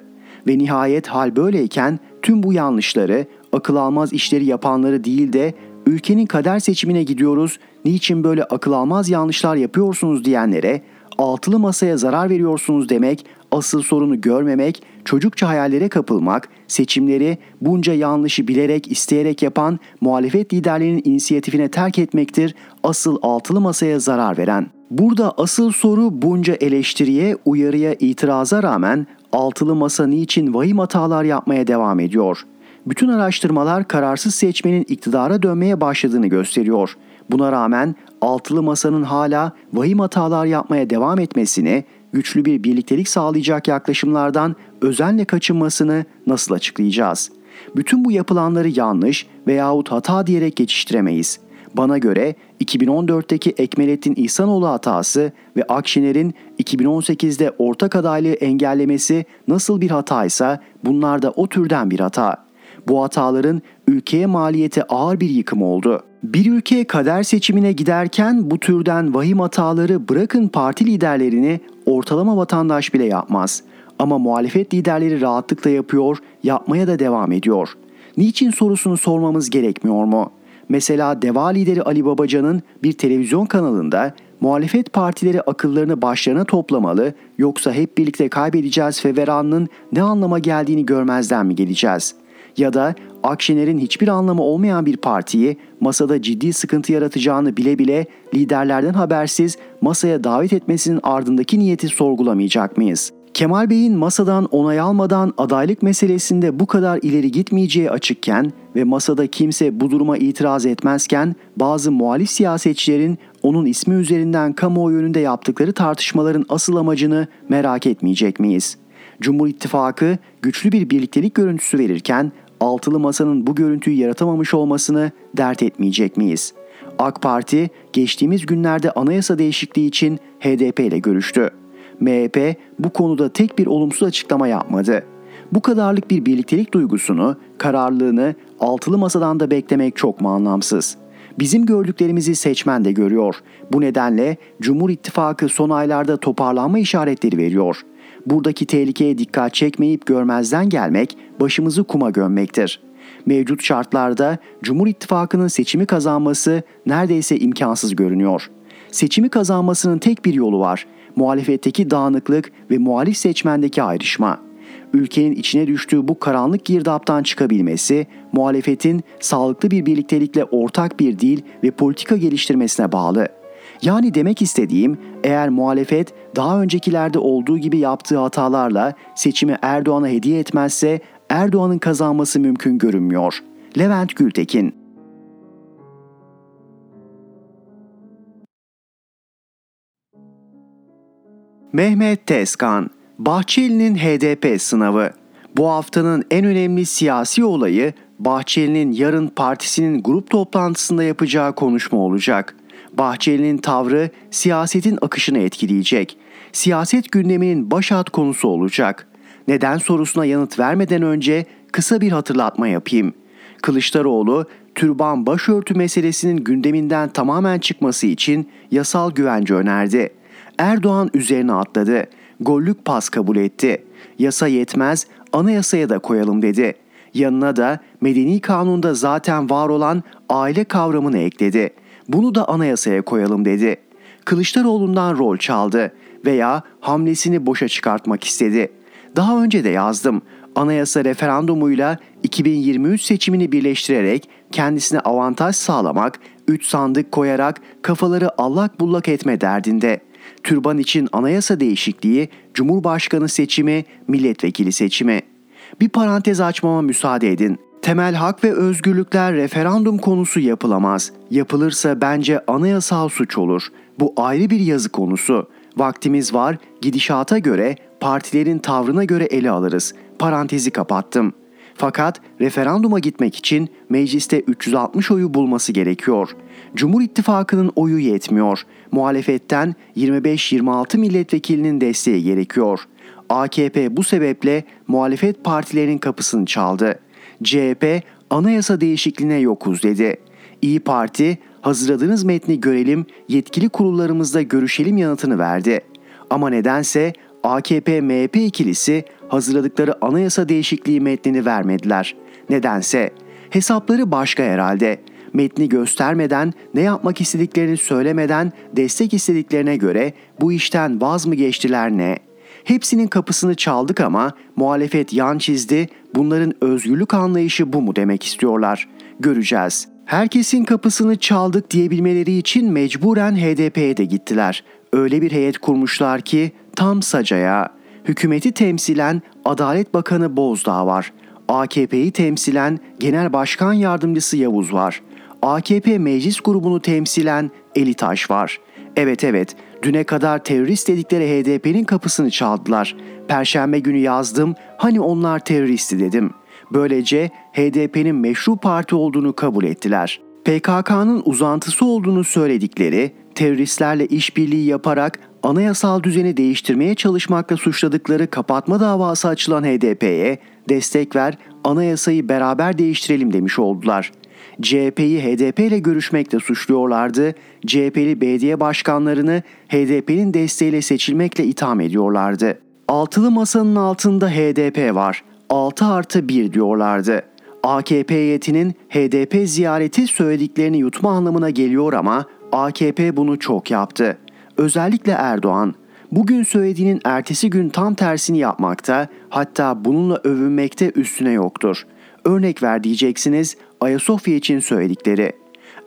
Ve nihayet hal böyleyken tüm bu yanlışları, akıl almaz işleri yapanları değil de ülkenin kader seçimine gidiyoruz, niçin böyle akıl almaz yanlışlar yapıyorsunuz diyenlere altılı masaya zarar veriyorsunuz demek, asıl sorunu görmemek, çocukça hayallere kapılmak, seçimleri bunca yanlışı bilerek isteyerek yapan muhalefet liderlerinin inisiyatifine terk etmektir asıl altılı masaya zarar veren. Burada asıl soru bunca eleştiriye, uyarıya, itiraza rağmen altılı masa niçin vahim hatalar yapmaya devam ediyor? Bütün araştırmalar kararsız seçmenin iktidara dönmeye başladığını gösteriyor. Buna rağmen altılı masanın hala vahim hatalar yapmaya devam etmesini, güçlü bir birliktelik sağlayacak yaklaşımlardan özenle kaçınmasını nasıl açıklayacağız? Bütün bu yapılanları yanlış veyahut hata diyerek geçiştiremeyiz. Bana göre 2014'teki Ekmelettin İhsanoğlu hatası ve Akşener'in 2018'de ortak adaylığı engellemesi nasıl bir hataysa bunlar da o türden bir hata. Bu hataların ülkeye maliyeti ağır bir yıkım oldu. Bir ülke kader seçimine giderken bu türden vahim hataları bırakın parti liderlerini ortalama vatandaş bile yapmaz. Ama muhalefet liderleri rahatlıkla yapıyor, yapmaya da devam ediyor. Niçin sorusunu sormamız gerekmiyor mu?'' Mesela Deva lideri Ali Babacan'ın bir televizyon kanalında muhalefet partileri akıllarını başlarına toplamalı yoksa hep birlikte kaybedeceğiz feveranının ne anlama geldiğini görmezden mi geleceğiz? Ya da Akşener'in hiçbir anlamı olmayan bir partiyi masada ciddi sıkıntı yaratacağını bile bile liderlerden habersiz masaya davet etmesinin ardındaki niyeti sorgulamayacak mıyız?'' Kemal Bey'in masadan onay almadan adaylık meselesinde bu kadar ileri gitmeyeceği açıkken ve masada kimse bu duruma itiraz etmezken bazı muhalif siyasetçilerin onun ismi üzerinden kamuoyu önünde yaptıkları tartışmaların asıl amacını merak etmeyecek miyiz? Cumhur İttifakı güçlü bir birliktelik görüntüsü verirken altılı masanın bu görüntüyü yaratamamış olmasını dert etmeyecek miyiz? AK Parti geçtiğimiz günlerde anayasa değişikliği için HDP ile görüştü. MHP bu konuda tek bir olumsuz açıklama yapmadı. Bu kadarlık bir birliktelik duygusunu, kararlılığını altılı masadan da beklemek çok mu anlamsız? Bizim gördüklerimizi seçmen de görüyor. Bu nedenle Cumhur İttifakı son aylarda toparlanma işaretleri veriyor. Buradaki tehlikeye dikkat çekmeyip görmezden gelmek başımızı kuma gömmektir. Mevcut şartlarda Cumhur İttifakı'nın seçimi kazanması neredeyse imkansız görünüyor. Seçimi kazanmasının tek bir yolu var muhalefetteki dağınıklık ve muhalif seçmendeki ayrışma. Ülkenin içine düştüğü bu karanlık girdaptan çıkabilmesi, muhalefetin sağlıklı bir birliktelikle ortak bir dil ve politika geliştirmesine bağlı. Yani demek istediğim eğer muhalefet daha öncekilerde olduğu gibi yaptığı hatalarla seçimi Erdoğan'a hediye etmezse Erdoğan'ın kazanması mümkün görünmüyor. Levent Gültekin Mehmet Tezkan, Bahçeli'nin HDP sınavı. Bu haftanın en önemli siyasi olayı Bahçeli'nin yarın partisinin grup toplantısında yapacağı konuşma olacak. Bahçeli'nin tavrı siyasetin akışını etkileyecek. Siyaset gündeminin başat konusu olacak. Neden sorusuna yanıt vermeden önce kısa bir hatırlatma yapayım. Kılıçdaroğlu, türban başörtü meselesinin gündeminden tamamen çıkması için yasal güvence önerdi. Erdoğan üzerine atladı. Gollük pas kabul etti. Yasa yetmez, anayasaya da koyalım dedi. Yanına da medeni kanunda zaten var olan aile kavramını ekledi. Bunu da anayasaya koyalım dedi. Kılıçdaroğlu'ndan rol çaldı veya hamlesini boşa çıkartmak istedi. Daha önce de yazdım. Anayasa referandumuyla 2023 seçimini birleştirerek kendisine avantaj sağlamak, 3 sandık koyarak kafaları allak bullak etme derdinde. Türban için anayasa değişikliği, Cumhurbaşkanı seçimi, milletvekili seçimi. Bir parantez açmama müsaade edin. Temel hak ve özgürlükler referandum konusu yapılamaz. Yapılırsa bence anayasal suç olur. Bu ayrı bir yazı konusu. Vaktimiz var, gidişata göre, partilerin tavrına göre ele alırız. Parantezi kapattım. Fakat referanduma gitmek için mecliste 360 oyu bulması gerekiyor. Cumhur İttifakı'nın oyu yetmiyor. Muhalefetten 25-26 milletvekilinin desteği gerekiyor. AKP bu sebeple muhalefet partilerinin kapısını çaldı. CHP anayasa değişikliğine yokuz dedi. İyi Parti hazırladığınız metni görelim, yetkili kurullarımızda görüşelim yanıtını verdi. Ama nedense AKP-MHP ikilisi hazırladıkları anayasa değişikliği metnini vermediler. Nedense hesapları başka herhalde. Metni göstermeden, ne yapmak istediklerini söylemeden destek istediklerine göre bu işten vaz mı geçtiler ne? Hepsinin kapısını çaldık ama muhalefet yan çizdi. Bunların özgürlük anlayışı bu mu demek istiyorlar? Göreceğiz. Herkesin kapısını çaldık diyebilmeleri için mecburen HDP'ye de gittiler. Öyle bir heyet kurmuşlar ki tam sacaya. Hükümeti temsilen Adalet Bakanı Bozdağ var. AKP'yi temsilen Genel Başkan Yardımcısı Yavuz var. AKP meclis grubunu temsilen Elitaş var. Evet evet, düne kadar terörist dedikleri HDP'nin kapısını çaldılar. Perşembe günü yazdım, hani onlar teröristi dedim. Böylece HDP'nin meşru parti olduğunu kabul ettiler. PKK'nın uzantısı olduğunu söyledikleri, teröristlerle işbirliği yaparak anayasal düzeni değiştirmeye çalışmakla suçladıkları kapatma davası açılan HDP'ye destek ver, anayasayı beraber değiştirelim demiş oldular. CHP'yi HDP ile görüşmekle suçluyorlardı. CHP'li belediye başkanlarını HDP'nin desteğiyle seçilmekle itham ediyorlardı. Altılı masanın altında HDP var. 6 artı 1 diyorlardı. AKP heyetinin HDP ziyareti söylediklerini yutma anlamına geliyor ama AKP bunu çok yaptı. Özellikle Erdoğan. Bugün söylediğinin ertesi gün tam tersini yapmakta, hatta bununla övünmekte üstüne yoktur. Örnek ver diyeceksiniz Ayasofya için söyledikleri.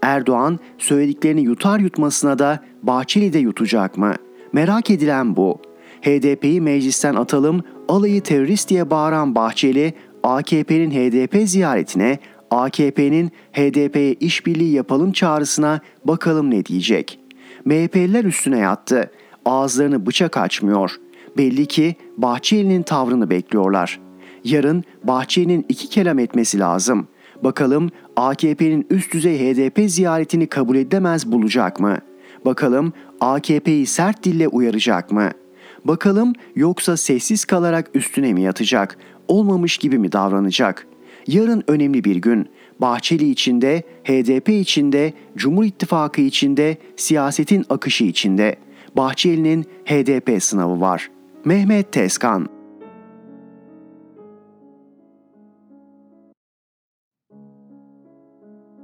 Erdoğan söylediklerini yutar yutmasına da Bahçeli de yutacak mı? Merak edilen bu. HDP'yi meclisten atalım, alayı terörist diye bağıran Bahçeli, AKP'nin HDP ziyaretine, AKP'nin HDP'ye işbirliği yapalım çağrısına bakalım ne diyecek. MHP'liler üstüne yattı. Ağızlarını bıçak açmıyor. Belli ki Bahçeli'nin tavrını bekliyorlar. Yarın Bahçeli'nin iki kelam etmesi lazım. Bakalım AKP'nin üst düzey HDP ziyaretini kabul edemez bulacak mı? Bakalım AKP'yi sert dille uyaracak mı?'' Bakalım yoksa sessiz kalarak üstüne mi yatacak, olmamış gibi mi davranacak? Yarın önemli bir gün. Bahçeli içinde, HDP içinde, Cumhur İttifakı içinde, siyasetin akışı içinde. Bahçeli'nin HDP sınavı var. Mehmet Tezkan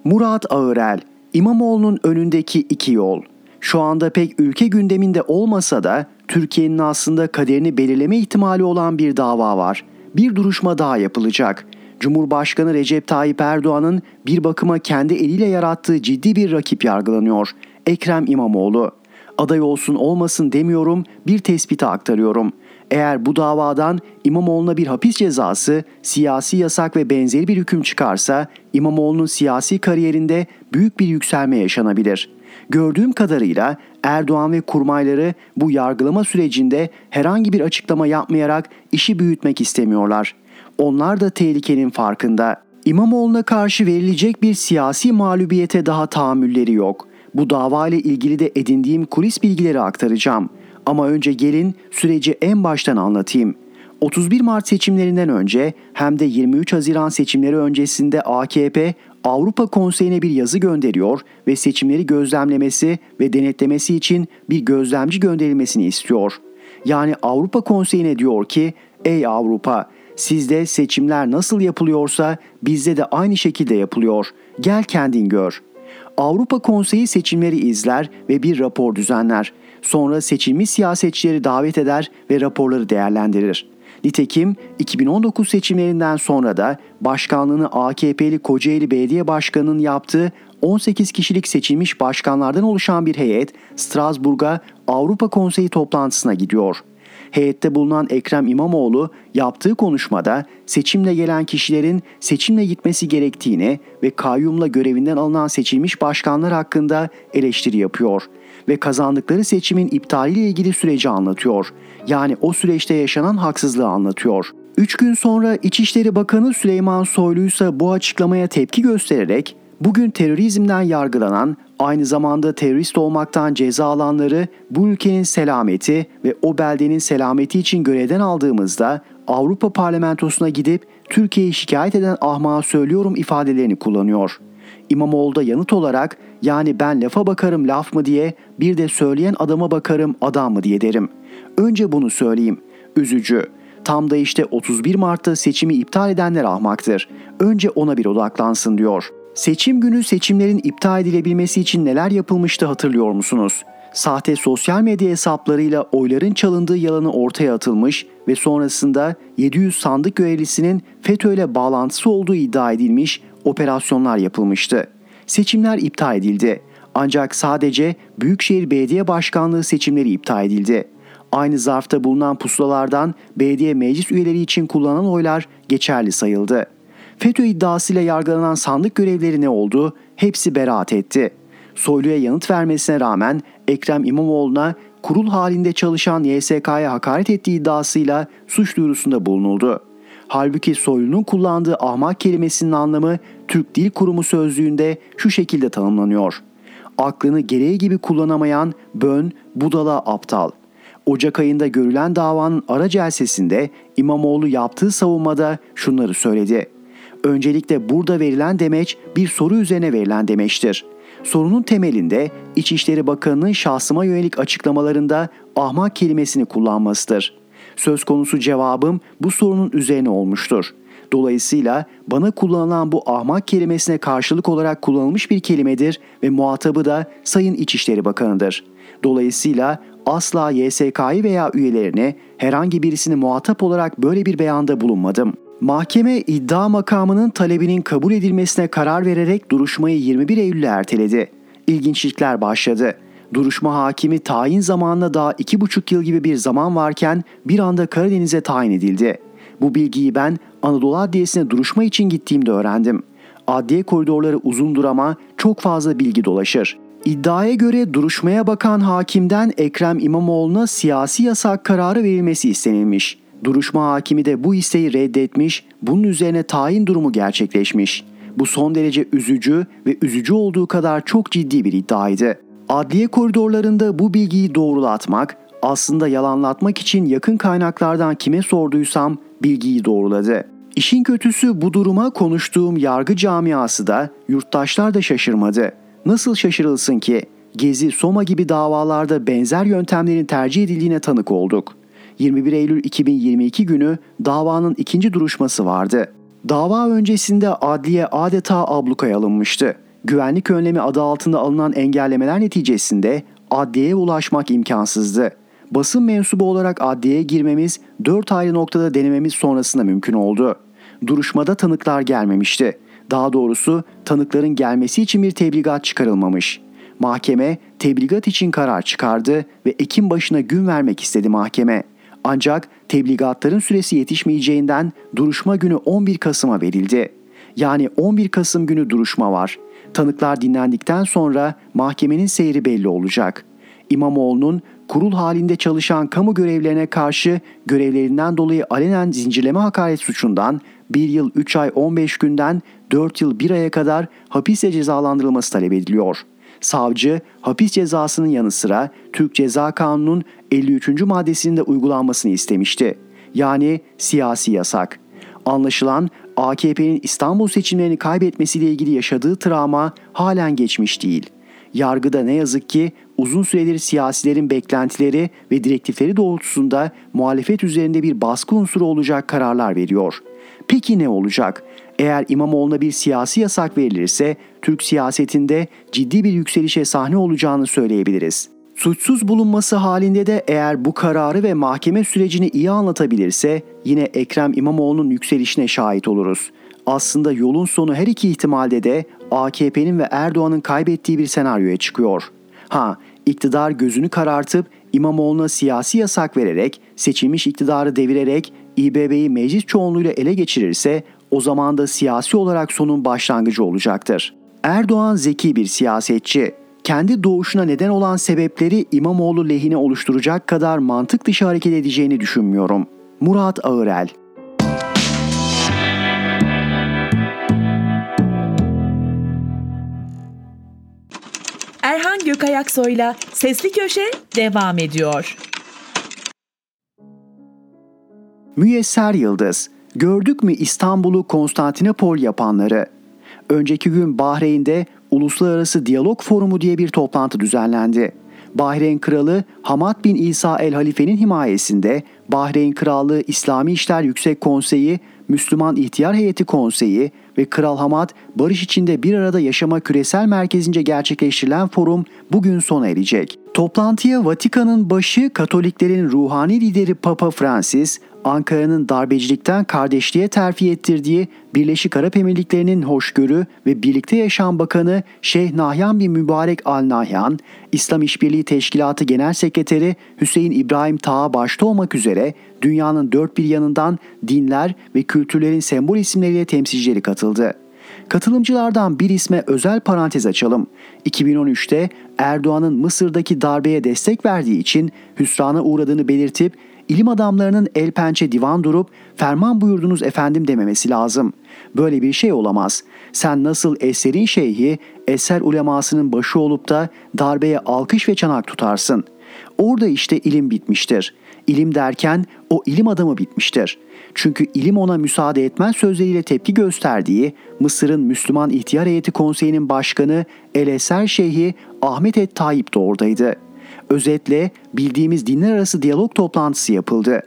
Murat Ağırel, İmamoğlu'nun önündeki iki yol. Şu anda pek ülke gündeminde olmasa da Türkiye'nin aslında kaderini belirleme ihtimali olan bir dava var. Bir duruşma daha yapılacak. Cumhurbaşkanı Recep Tayyip Erdoğan'ın bir bakıma kendi eliyle yarattığı ciddi bir rakip yargılanıyor. Ekrem İmamoğlu. Aday olsun olmasın demiyorum, bir tespiti aktarıyorum. Eğer bu davadan İmamoğlu'na bir hapis cezası, siyasi yasak ve benzeri bir hüküm çıkarsa İmamoğlu'nun siyasi kariyerinde büyük bir yükselme yaşanabilir. Gördüğüm kadarıyla Erdoğan ve kurmayları bu yargılama sürecinde herhangi bir açıklama yapmayarak işi büyütmek istemiyorlar. Onlar da tehlikenin farkında. İmamoğlu'na karşı verilecek bir siyasi mağlubiyete daha tahammülleri yok. Bu dava ile ilgili de edindiğim kulis bilgileri aktaracağım. Ama önce gelin süreci en baştan anlatayım. 31 Mart seçimlerinden önce hem de 23 Haziran seçimleri öncesinde AKP Avrupa Konseyi'ne bir yazı gönderiyor ve seçimleri gözlemlemesi ve denetlemesi için bir gözlemci gönderilmesini istiyor. Yani Avrupa Konseyi'ne diyor ki, ey Avrupa sizde seçimler nasıl yapılıyorsa bizde de aynı şekilde yapılıyor. Gel kendin gör. Avrupa Konseyi seçimleri izler ve bir rapor düzenler. Sonra seçilmiş siyasetçileri davet eder ve raporları değerlendirir. Nitekim 2019 seçimlerinden sonra da başkanlığını AKP'li Kocaeli Belediye Başkanı'nın yaptığı 18 kişilik seçilmiş başkanlardan oluşan bir heyet Strasbourg'a Avrupa Konseyi toplantısına gidiyor. Heyette bulunan Ekrem İmamoğlu yaptığı konuşmada seçimle gelen kişilerin seçimle gitmesi gerektiğini ve kayyumla görevinden alınan seçilmiş başkanlar hakkında eleştiri yapıyor ve kazandıkları seçimin iptaliyle ilgili süreci anlatıyor. Yani o süreçte yaşanan haksızlığı anlatıyor. Üç gün sonra İçişleri Bakanı Süleyman Soylu ise bu açıklamaya tepki göstererek bugün terörizmden yargılanan, aynı zamanda terörist olmaktan ceza alanları bu ülkenin selameti ve o beldenin selameti için görevden aldığımızda Avrupa Parlamentosu'na gidip Türkiye'yi şikayet eden ahmağa söylüyorum ifadelerini kullanıyor. İmamoğlu da yanıt olarak yani ben lafa bakarım laf mı diye bir de söyleyen adama bakarım adam mı diye derim. Önce bunu söyleyeyim. Üzücü. Tam da işte 31 Mart'ta seçimi iptal edenler ahmaktır. Önce ona bir odaklansın diyor. Seçim günü seçimlerin iptal edilebilmesi için neler yapılmıştı hatırlıyor musunuz? Sahte sosyal medya hesaplarıyla oyların çalındığı yalanı ortaya atılmış ve sonrasında 700 sandık görevlisinin FETÖ ile bağlantısı olduğu iddia edilmiş operasyonlar yapılmıştı. Seçimler iptal edildi. Ancak sadece Büyükşehir Belediye Başkanlığı seçimleri iptal edildi. Aynı zarfta bulunan pusulalardan belediye meclis üyeleri için kullanılan oylar geçerli sayıldı. FETÖ iddiasıyla yargılanan sandık görevleri ne oldu? Hepsi beraat etti. Soylu'ya yanıt vermesine rağmen Ekrem İmamoğlu'na kurul halinde çalışan YSK'ya hakaret ettiği iddiasıyla suç duyurusunda bulunuldu. Halbuki Soylu'nun kullandığı ahmak kelimesinin anlamı Türk Dil Kurumu sözlüğünde şu şekilde tanımlanıyor. Aklını gereği gibi kullanamayan bön, budala aptal. Ocak ayında görülen davanın ara celsesinde İmamoğlu yaptığı savunmada şunları söyledi. Öncelikle burada verilen demeç bir soru üzerine verilen demeçtir. Sorunun temelinde İçişleri Bakanı'nın şahsıma yönelik açıklamalarında ahmak kelimesini kullanmasıdır. Söz konusu cevabım bu sorunun üzerine olmuştur. Dolayısıyla bana kullanılan bu ahmak kelimesine karşılık olarak kullanılmış bir kelimedir ve muhatabı da Sayın İçişleri Bakanı'dır. Dolayısıyla asla YSK'yı veya üyelerini herhangi birisini muhatap olarak böyle bir beyanda bulunmadım. Mahkeme iddia makamının talebinin kabul edilmesine karar vererek duruşmayı 21 Eylül'e erteledi. İlginçlikler başladı. Duruşma hakimi tayin zamanına daha iki buçuk yıl gibi bir zaman varken bir anda Karadeniz'e tayin edildi. Bu bilgiyi ben Anadolu Adliyesi'ne duruşma için gittiğimde öğrendim. Adliye koridorları uzundur ama çok fazla bilgi dolaşır. İddiaya göre duruşmaya bakan hakimden Ekrem İmamoğlu'na siyasi yasak kararı verilmesi istenilmiş. Duruşma hakimi de bu isteği reddetmiş, bunun üzerine tayin durumu gerçekleşmiş. Bu son derece üzücü ve üzücü olduğu kadar çok ciddi bir iddiaydı. Adliye koridorlarında bu bilgiyi doğrulatmak, aslında yalanlatmak için yakın kaynaklardan kime sorduysam bilgiyi doğruladı. İşin kötüsü bu duruma konuştuğum yargı camiası da, yurttaşlar da şaşırmadı. Nasıl şaşırılsın ki? Gezi, Soma gibi davalarda benzer yöntemlerin tercih edildiğine tanık olduk. 21 Eylül 2022 günü davanın ikinci duruşması vardı. Dava öncesinde adliye adeta ablukaya alınmıştı. Güvenlik önlemi adı altında alınan engellemeler neticesinde adliyeye ulaşmak imkansızdı. Basın mensubu olarak adliyeye girmemiz 4 ayrı noktada denememiz sonrasında mümkün oldu. Duruşmada tanıklar gelmemişti. Daha doğrusu tanıkların gelmesi için bir tebligat çıkarılmamış. Mahkeme tebligat için karar çıkardı ve Ekim başına gün vermek istedi mahkeme. Ancak tebligatların süresi yetişmeyeceğinden duruşma günü 11 Kasım'a verildi. Yani 11 Kasım günü duruşma var. Tanıklar dinlendikten sonra mahkemenin seyri belli olacak. İmamoğlu'nun kurul halinde çalışan kamu görevlerine karşı görevlerinden dolayı alenen zincirleme hakaret suçundan 1 yıl 3 ay 15 günden 4 yıl 1 aya kadar hapisle cezalandırılması talep ediliyor. Savcı hapis cezasının yanı sıra Türk Ceza Kanunu'nun 53. maddesinin de uygulanmasını istemişti. Yani siyasi yasak. Anlaşılan AKP'nin İstanbul seçimlerini kaybetmesiyle ilgili yaşadığı travma halen geçmiş değil. Yargıda ne yazık ki uzun süredir siyasilerin beklentileri ve direktifleri doğrultusunda muhalefet üzerinde bir baskı unsuru olacak kararlar veriyor. Peki ne olacak? Eğer İmamoğlu'na bir siyasi yasak verilirse Türk siyasetinde ciddi bir yükselişe sahne olacağını söyleyebiliriz. Suçsuz bulunması halinde de eğer bu kararı ve mahkeme sürecini iyi anlatabilirse yine Ekrem İmamoğlu'nun yükselişine şahit oluruz. Aslında yolun sonu her iki ihtimalde de AKP'nin ve Erdoğan'ın kaybettiği bir senaryoya çıkıyor. Ha, iktidar gözünü karartıp İmamoğlu'na siyasi yasak vererek, seçilmiş iktidarı devirerek İBB'yi meclis çoğunluğuyla ele geçirirse o zaman da siyasi olarak sonun başlangıcı olacaktır. Erdoğan zeki bir siyasetçi. Kendi doğuşuna neden olan sebepleri İmamoğlu lehine oluşturacak kadar mantık dışı hareket edeceğini düşünmüyorum. Murat Ağırel Erhan Gökayaksoy'la Sesli Köşe devam ediyor. Müyesser Yıldız, gördük mü İstanbul'u Konstantinopol yapanları? Önceki gün Bahreyn'de Uluslararası Diyalog Forumu diye bir toplantı düzenlendi. Bahreyn Kralı Hamad bin İsa el Halife'nin himayesinde Bahreyn Krallığı İslami İşler Yüksek Konseyi, Müslüman İhtiyar Heyeti Konseyi ve Kral Hamad barış içinde bir arada yaşama küresel merkezince gerçekleştirilen forum bugün sona erecek. Toplantıya Vatikan'ın başı Katoliklerin ruhani lideri Papa Francis, Ankara'nın darbecilikten kardeşliğe terfi ettirdiği Birleşik Arap Emirlikleri'nin hoşgörü ve birlikte yaşam bakanı Şeyh Nahyan bin Mübarek Al Nahyan, İslam İşbirliği Teşkilatı Genel Sekreteri Hüseyin İbrahim Taha başta olmak üzere dünyanın dört bir yanından dinler ve kültürlerin sembol isimleriyle temsilcileri katıldı. Katılımcılardan bir isme özel parantez açalım. 2013'te Erdoğan'ın Mısır'daki darbeye destek verdiği için hüsrana uğradığını belirtip ilim adamlarının el pençe divan durup ferman buyurdunuz efendim dememesi lazım. Böyle bir şey olamaz. Sen nasıl eserin şeyhi, eser ulemasının başı olup da darbeye alkış ve çanak tutarsın. Orada işte ilim bitmiştir. İlim derken o ilim adamı bitmiştir. Çünkü ilim ona müsaade etmez sözleriyle tepki gösterdiği Mısır'ın Müslüman İhtiyar Heyeti Konseyi'nin başkanı El Eser Şeyhi Ahmet Et Tayyip de oradaydı. Özetle bildiğimiz dinler arası diyalog toplantısı yapıldı.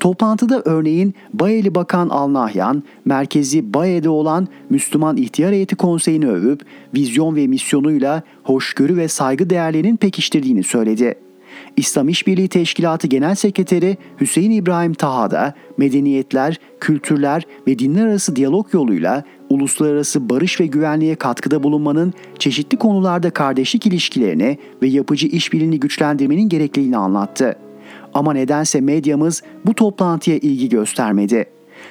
Toplantıda örneğin Bayeli Bakan Alnahyan, merkezi Baye'de olan Müslüman İhtiyar Heyeti Konseyi'ni övüp vizyon ve misyonuyla hoşgörü ve saygı değerlerinin pekiştirdiğini söyledi. İslam İşbirliği Teşkilatı Genel Sekreteri Hüseyin İbrahim Taha da medeniyetler, kültürler ve dinler arası diyalog yoluyla uluslararası barış ve güvenliğe katkıda bulunmanın çeşitli konularda kardeşlik ilişkilerini ve yapıcı işbirliğini güçlendirmenin gerekliliğini anlattı. Ama nedense medyamız bu toplantıya ilgi göstermedi.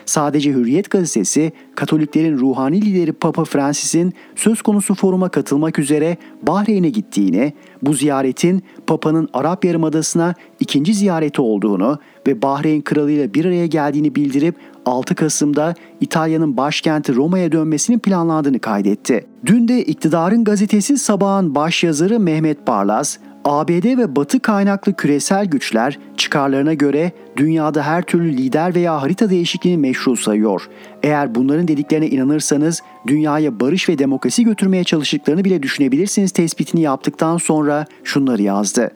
Sadece Hürriyet gazetesi Katoliklerin ruhani lideri Papa Francis'in söz konusu foruma katılmak üzere Bahreyn'e gittiğini, bu ziyaretin Papa'nın Arap Yarımadası'na ikinci ziyareti olduğunu ve Bahreyn Kralı ile bir araya geldiğini bildirip 6 Kasım'da İtalya'nın başkenti Roma'ya dönmesinin planlandığını kaydetti. Dün de iktidarın gazetesi Sabah'ın başyazarı Mehmet Barlas, ABD ve Batı kaynaklı küresel güçler çıkarlarına göre dünyada her türlü lider veya harita değişikliğini meşru sayıyor. Eğer bunların dediklerine inanırsanız dünyaya barış ve demokrasi götürmeye çalıştıklarını bile düşünebilirsiniz tespitini yaptıktan sonra şunları yazdı.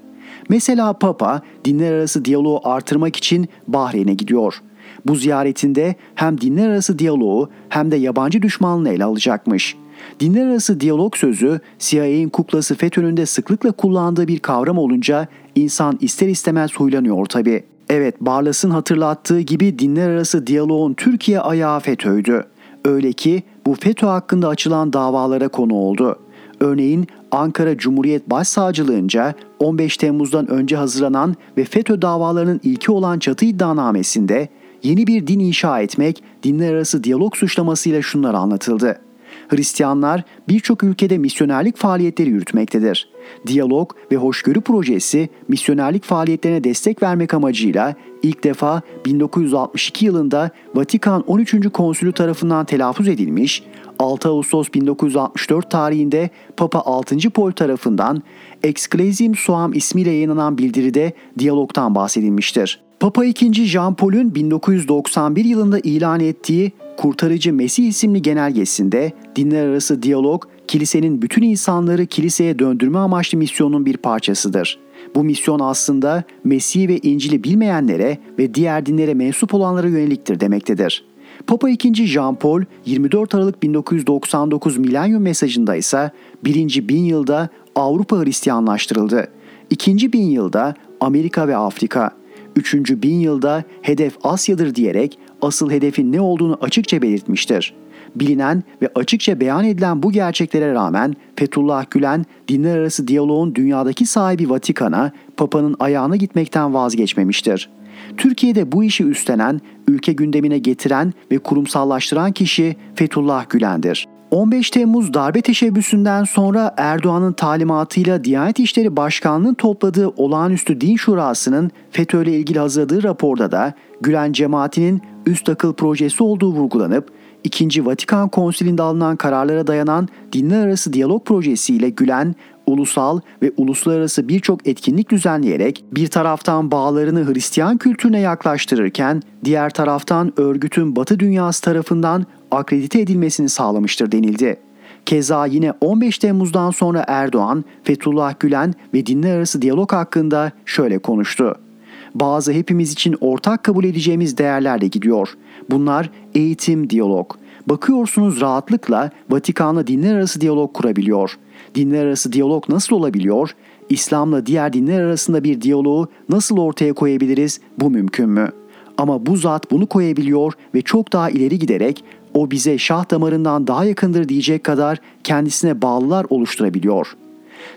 Mesela Papa dinler arası diyaloğu artırmak için Bahreyn'e gidiyor. Bu ziyaretinde hem dinler arası diyaloğu hem de yabancı düşmanlığı ele alacakmış.'' Dinler arası diyalog sözü CIA'in kuklası FETÖ'nün de sıklıkla kullandığı bir kavram olunca insan ister istemez huylanıyor tabi. Evet Barlas'ın hatırlattığı gibi dinler arası diyaloğun Türkiye ayağı FETÖ'ydü. Öyle ki bu FETÖ hakkında açılan davalara konu oldu. Örneğin Ankara Cumhuriyet Başsavcılığınca 15 Temmuz'dan önce hazırlanan ve FETÖ davalarının ilki olan çatı iddianamesinde yeni bir din inşa etmek, dinler arası diyalog suçlamasıyla şunlar anlatıldı. Hristiyanlar birçok ülkede misyonerlik faaliyetleri yürütmektedir. Diyalog ve hoşgörü projesi misyonerlik faaliyetlerine destek vermek amacıyla ilk defa 1962 yılında Vatikan 13. Konsülü tarafından telaffuz edilmiş, 6 Ağustos 1964 tarihinde Papa 6. Pol tarafından Exclesiam Suam ismiyle yayınlanan bildiride diyalogtan bahsedilmiştir. Papa II. Jean Paul'ün 1991 yılında ilan ettiği Kurtarıcı Mesih isimli genelgesinde dinler arası diyalog, kilisenin bütün insanları kiliseye döndürme amaçlı misyonun bir parçasıdır. Bu misyon aslında Mesih ve İncil'i bilmeyenlere ve diğer dinlere mensup olanlara yöneliktir demektedir. Papa II. Jean Paul 24 Aralık 1999 milenyum mesajında ise birinci bin yılda Avrupa Hristiyanlaştırıldı. İkinci bin yılda Amerika ve Afrika, üçüncü bin yılda hedef Asya'dır diyerek asıl hedefin ne olduğunu açıkça belirtmiştir. Bilinen ve açıkça beyan edilen bu gerçeklere rağmen Fethullah Gülen dinler arası diyaloğun dünyadaki sahibi Vatikan'a Papa'nın ayağına gitmekten vazgeçmemiştir. Türkiye'de bu işi üstlenen, ülke gündemine getiren ve kurumsallaştıran kişi Fethullah Gülen'dir. 15 Temmuz darbe teşebbüsünden sonra Erdoğan'ın talimatıyla Diyanet İşleri Başkanlığı'nın topladığı olağanüstü din şurasının FETÖ ile ilgili hazırladığı raporda da Gülen cemaatinin üst akıl projesi olduğu vurgulanıp 2. Vatikan Konsili'nde alınan kararlara dayanan dinler arası diyalog projesiyle Gülen, ulusal ve uluslararası birçok etkinlik düzenleyerek bir taraftan bağlarını Hristiyan kültürüne yaklaştırırken diğer taraftan örgütün Batı dünyası tarafından akredite edilmesini sağlamıştır denildi. Keza yine 15 Temmuz'dan sonra Erdoğan, Fethullah Gülen ve dinler arası diyalog hakkında şöyle konuştu. Bazı hepimiz için ortak kabul edeceğimiz değerlerle gidiyor. Bunlar eğitim, diyalog. Bakıyorsunuz rahatlıkla Vatikan'la dinler arası diyalog kurabiliyor. Dinler arası diyalog nasıl olabiliyor? İslam'la diğer dinler arasında bir diyaloğu nasıl ortaya koyabiliriz? Bu mümkün mü? Ama bu zat bunu koyabiliyor ve çok daha ileri giderek o bize şah damarından daha yakındır diyecek kadar kendisine bağlılar oluşturabiliyor.''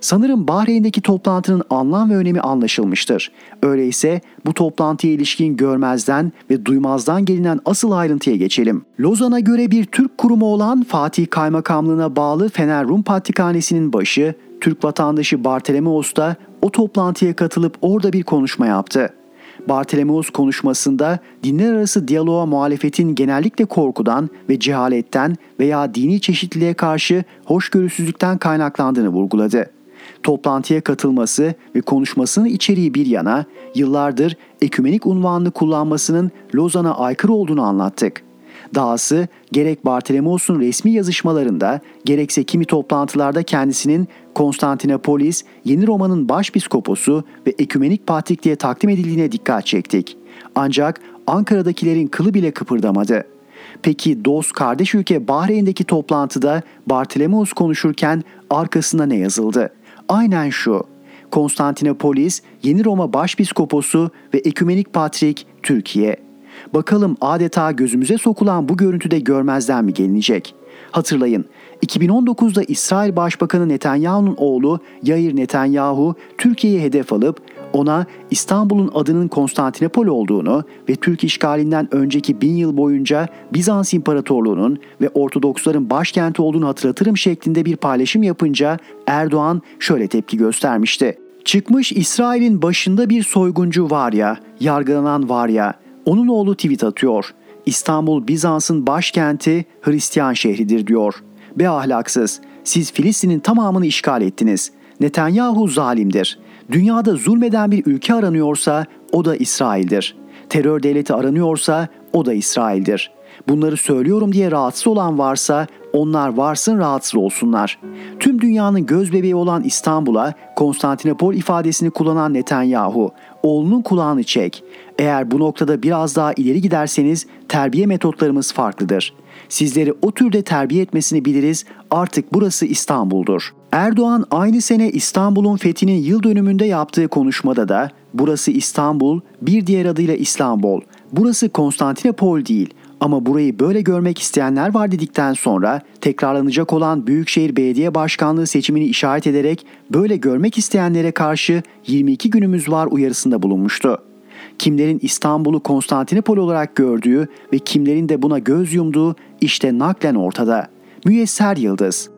Sanırım Bahreyn'deki toplantının anlam ve önemi anlaşılmıştır. Öyleyse bu toplantıya ilişkin görmezden ve duymazdan gelinen asıl ayrıntıya geçelim. Lozan'a göre bir Türk kurumu olan Fatih Kaymakamlığına bağlı Fener Rum Patrikhanesi'nin başı Türk vatandaşı Bartolomeos da o toplantıya katılıp orada bir konuşma yaptı. Bartolomeos konuşmasında dinler arası diyaloğa muhalefetin genellikle korkudan ve cehaletten veya dini çeşitliliğe karşı hoşgörüsüzlükten kaynaklandığını vurguladı. Toplantıya katılması ve konuşmasının içeriği bir yana yıllardır ekümenik unvanını kullanmasının Lozan'a aykırı olduğunu anlattık. Dahası gerek Bartolomeos'un resmi yazışmalarında gerekse kimi toplantılarda kendisinin Konstantinopolis, Yeni Roma'nın başpiskoposu ve ekümenik patrikliğe takdim edildiğine dikkat çektik. Ancak Ankara'dakilerin kılı bile kıpırdamadı. Peki dost kardeş ülke Bahreyn'deki toplantıda Bartolomeos konuşurken arkasında ne yazıldı? Aynen şu. Konstantinopolis, Yeni Roma Başpiskoposu ve Ekümenik Patrik Türkiye. Bakalım adeta gözümüze sokulan bu görüntüde görmezden mi gelinecek? Hatırlayın, 2019'da İsrail Başbakanı Netanyahu'nun oğlu Yair Netanyahu Türkiye'yi hedef alıp ona İstanbul'un adının Konstantinopol olduğunu ve Türk işgalinden önceki bin yıl boyunca Bizans İmparatorluğu'nun ve Ortodoksların başkenti olduğunu hatırlatırım şeklinde bir paylaşım yapınca Erdoğan şöyle tepki göstermişti. Çıkmış İsrail'in başında bir soyguncu var ya, yargılanan var ya, onun oğlu tweet atıyor. İstanbul Bizans'ın başkenti Hristiyan şehridir diyor. Be ahlaksız, siz Filistin'in tamamını işgal ettiniz. Netanyahu zalimdir. Dünyada zulmeden bir ülke aranıyorsa o da İsrail'dir. Terör devleti aranıyorsa o da İsrail'dir. Bunları söylüyorum diye rahatsız olan varsa onlar varsın rahatsız olsunlar. Tüm dünyanın göz bebeği olan İstanbul'a Konstantinopol ifadesini kullanan Netanyahu, oğlunun kulağını çek. Eğer bu noktada biraz daha ileri giderseniz terbiye metotlarımız farklıdır. Sizleri o türde terbiye etmesini biliriz. Artık burası İstanbul'dur. Erdoğan aynı sene İstanbul'un fethinin yıl dönümünde yaptığı konuşmada da burası İstanbul, bir diğer adıyla İstanbul. Burası Konstantinopol değil. Ama burayı böyle görmek isteyenler var dedikten sonra tekrarlanacak olan Büyükşehir Belediye Başkanlığı seçimini işaret ederek böyle görmek isteyenlere karşı 22 günümüz var uyarısında bulunmuştu. Kimlerin İstanbul'u Konstantinopol olarak gördüğü ve kimlerin de buna göz yumduğu işte naklen ortada. Müyesser Yıldız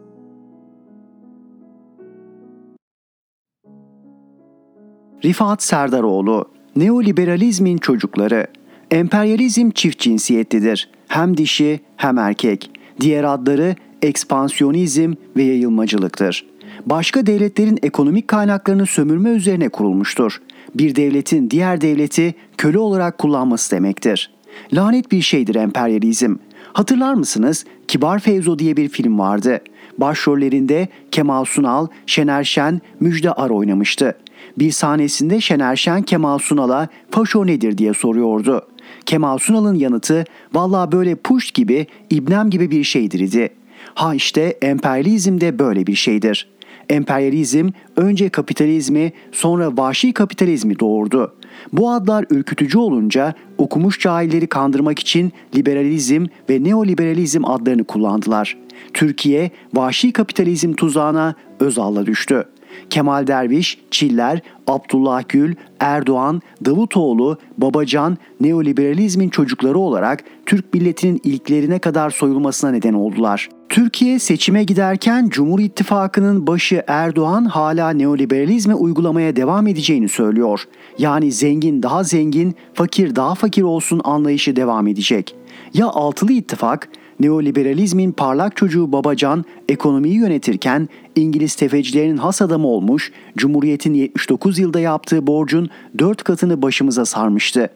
Rifat Serdaroğlu Neoliberalizmin çocukları Emperyalizm çift cinsiyetlidir. Hem dişi hem erkek. Diğer adları ekspansiyonizm ve yayılmacılıktır. Başka devletlerin ekonomik kaynaklarını sömürme üzerine kurulmuştur. Bir devletin diğer devleti köle olarak kullanması demektir. Lanet bir şeydir emperyalizm. Hatırlar mısınız? Kibar Fevzo diye bir film vardı. Başrollerinde Kemal Sunal, Şener Şen, Müjde Ar oynamıştı. Bir sahnesinde Şener Şen Kemal Sunal'a faşo nedir diye soruyordu. Kemal Sunal'ın yanıtı valla böyle puş gibi, ibnem gibi bir şeydir idi. Ha işte emperyalizm de böyle bir şeydir. Emperyalizm önce kapitalizmi sonra vahşi kapitalizmi doğurdu. Bu adlar ürkütücü olunca okumuş cahilleri kandırmak için liberalizm ve neoliberalizm adlarını kullandılar. Türkiye vahşi kapitalizm tuzağına Özal'la düştü. Kemal Derviş, Çiller, Abdullah Gül, Erdoğan, Davutoğlu, Babacan neoliberalizmin çocukları olarak Türk milletinin ilklerine kadar soyulmasına neden oldular. Türkiye seçime giderken Cumhur İttifakı'nın başı Erdoğan hala neoliberalizme uygulamaya devam edeceğini söylüyor. Yani zengin daha zengin, fakir daha fakir olsun anlayışı devam edecek. Ya altılı ittifak neoliberalizmin parlak çocuğu Babacan ekonomiyi yönetirken İngiliz tefecilerinin has adamı olmuş, Cumhuriyet'in 79 yılda yaptığı borcun 4 katını başımıza sarmıştı.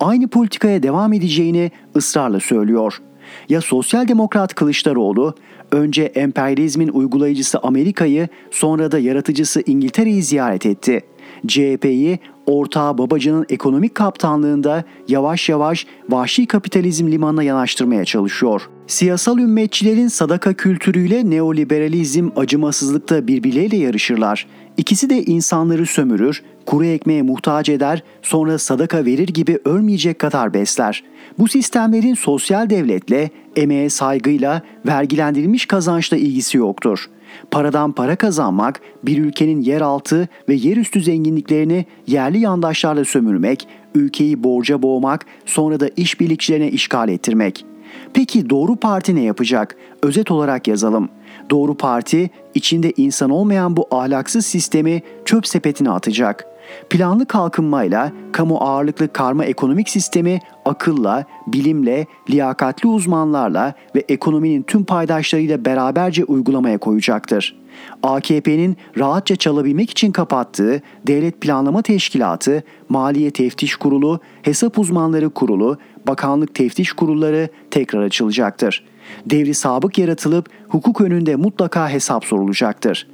Aynı politikaya devam edeceğini ısrarla söylüyor. Ya sosyal demokrat Kılıçdaroğlu önce emperyalizmin uygulayıcısı Amerika'yı sonra da yaratıcısı İngiltere'yi ziyaret etti. CHP'yi ortağı Babacan'ın ekonomik kaptanlığında yavaş yavaş vahşi kapitalizm limanına yanaştırmaya çalışıyor. Siyasal ümmetçilerin sadaka kültürüyle neoliberalizm acımasızlıkta birbirleriyle yarışırlar. İkisi de insanları sömürür, kuru ekmeğe muhtaç eder, sonra sadaka verir gibi ölmeyecek kadar besler. Bu sistemlerin sosyal devletle, emeğe saygıyla, vergilendirilmiş kazançla ilgisi yoktur. Paradan para kazanmak, bir ülkenin yeraltı ve yerüstü zenginliklerini yerli yandaşlarla sömürmek, ülkeyi borca boğmak, sonra da işbirlikçilerine işgal ettirmek. Peki doğru parti ne yapacak? Özet olarak yazalım. Doğru parti içinde insan olmayan bu ahlaksız sistemi çöp sepetine atacak. Planlı kalkınmayla kamu ağırlıklı karma ekonomik sistemi akılla, bilimle, liyakatli uzmanlarla ve ekonominin tüm paydaşlarıyla beraberce uygulamaya koyacaktır. AKP'nin rahatça çalabilmek için kapattığı Devlet Planlama Teşkilatı, Maliye Teftiş Kurulu, Hesap Uzmanları Kurulu, Bakanlık Teftiş Kurulları tekrar açılacaktır. Devri sabık yaratılıp hukuk önünde mutlaka hesap sorulacaktır.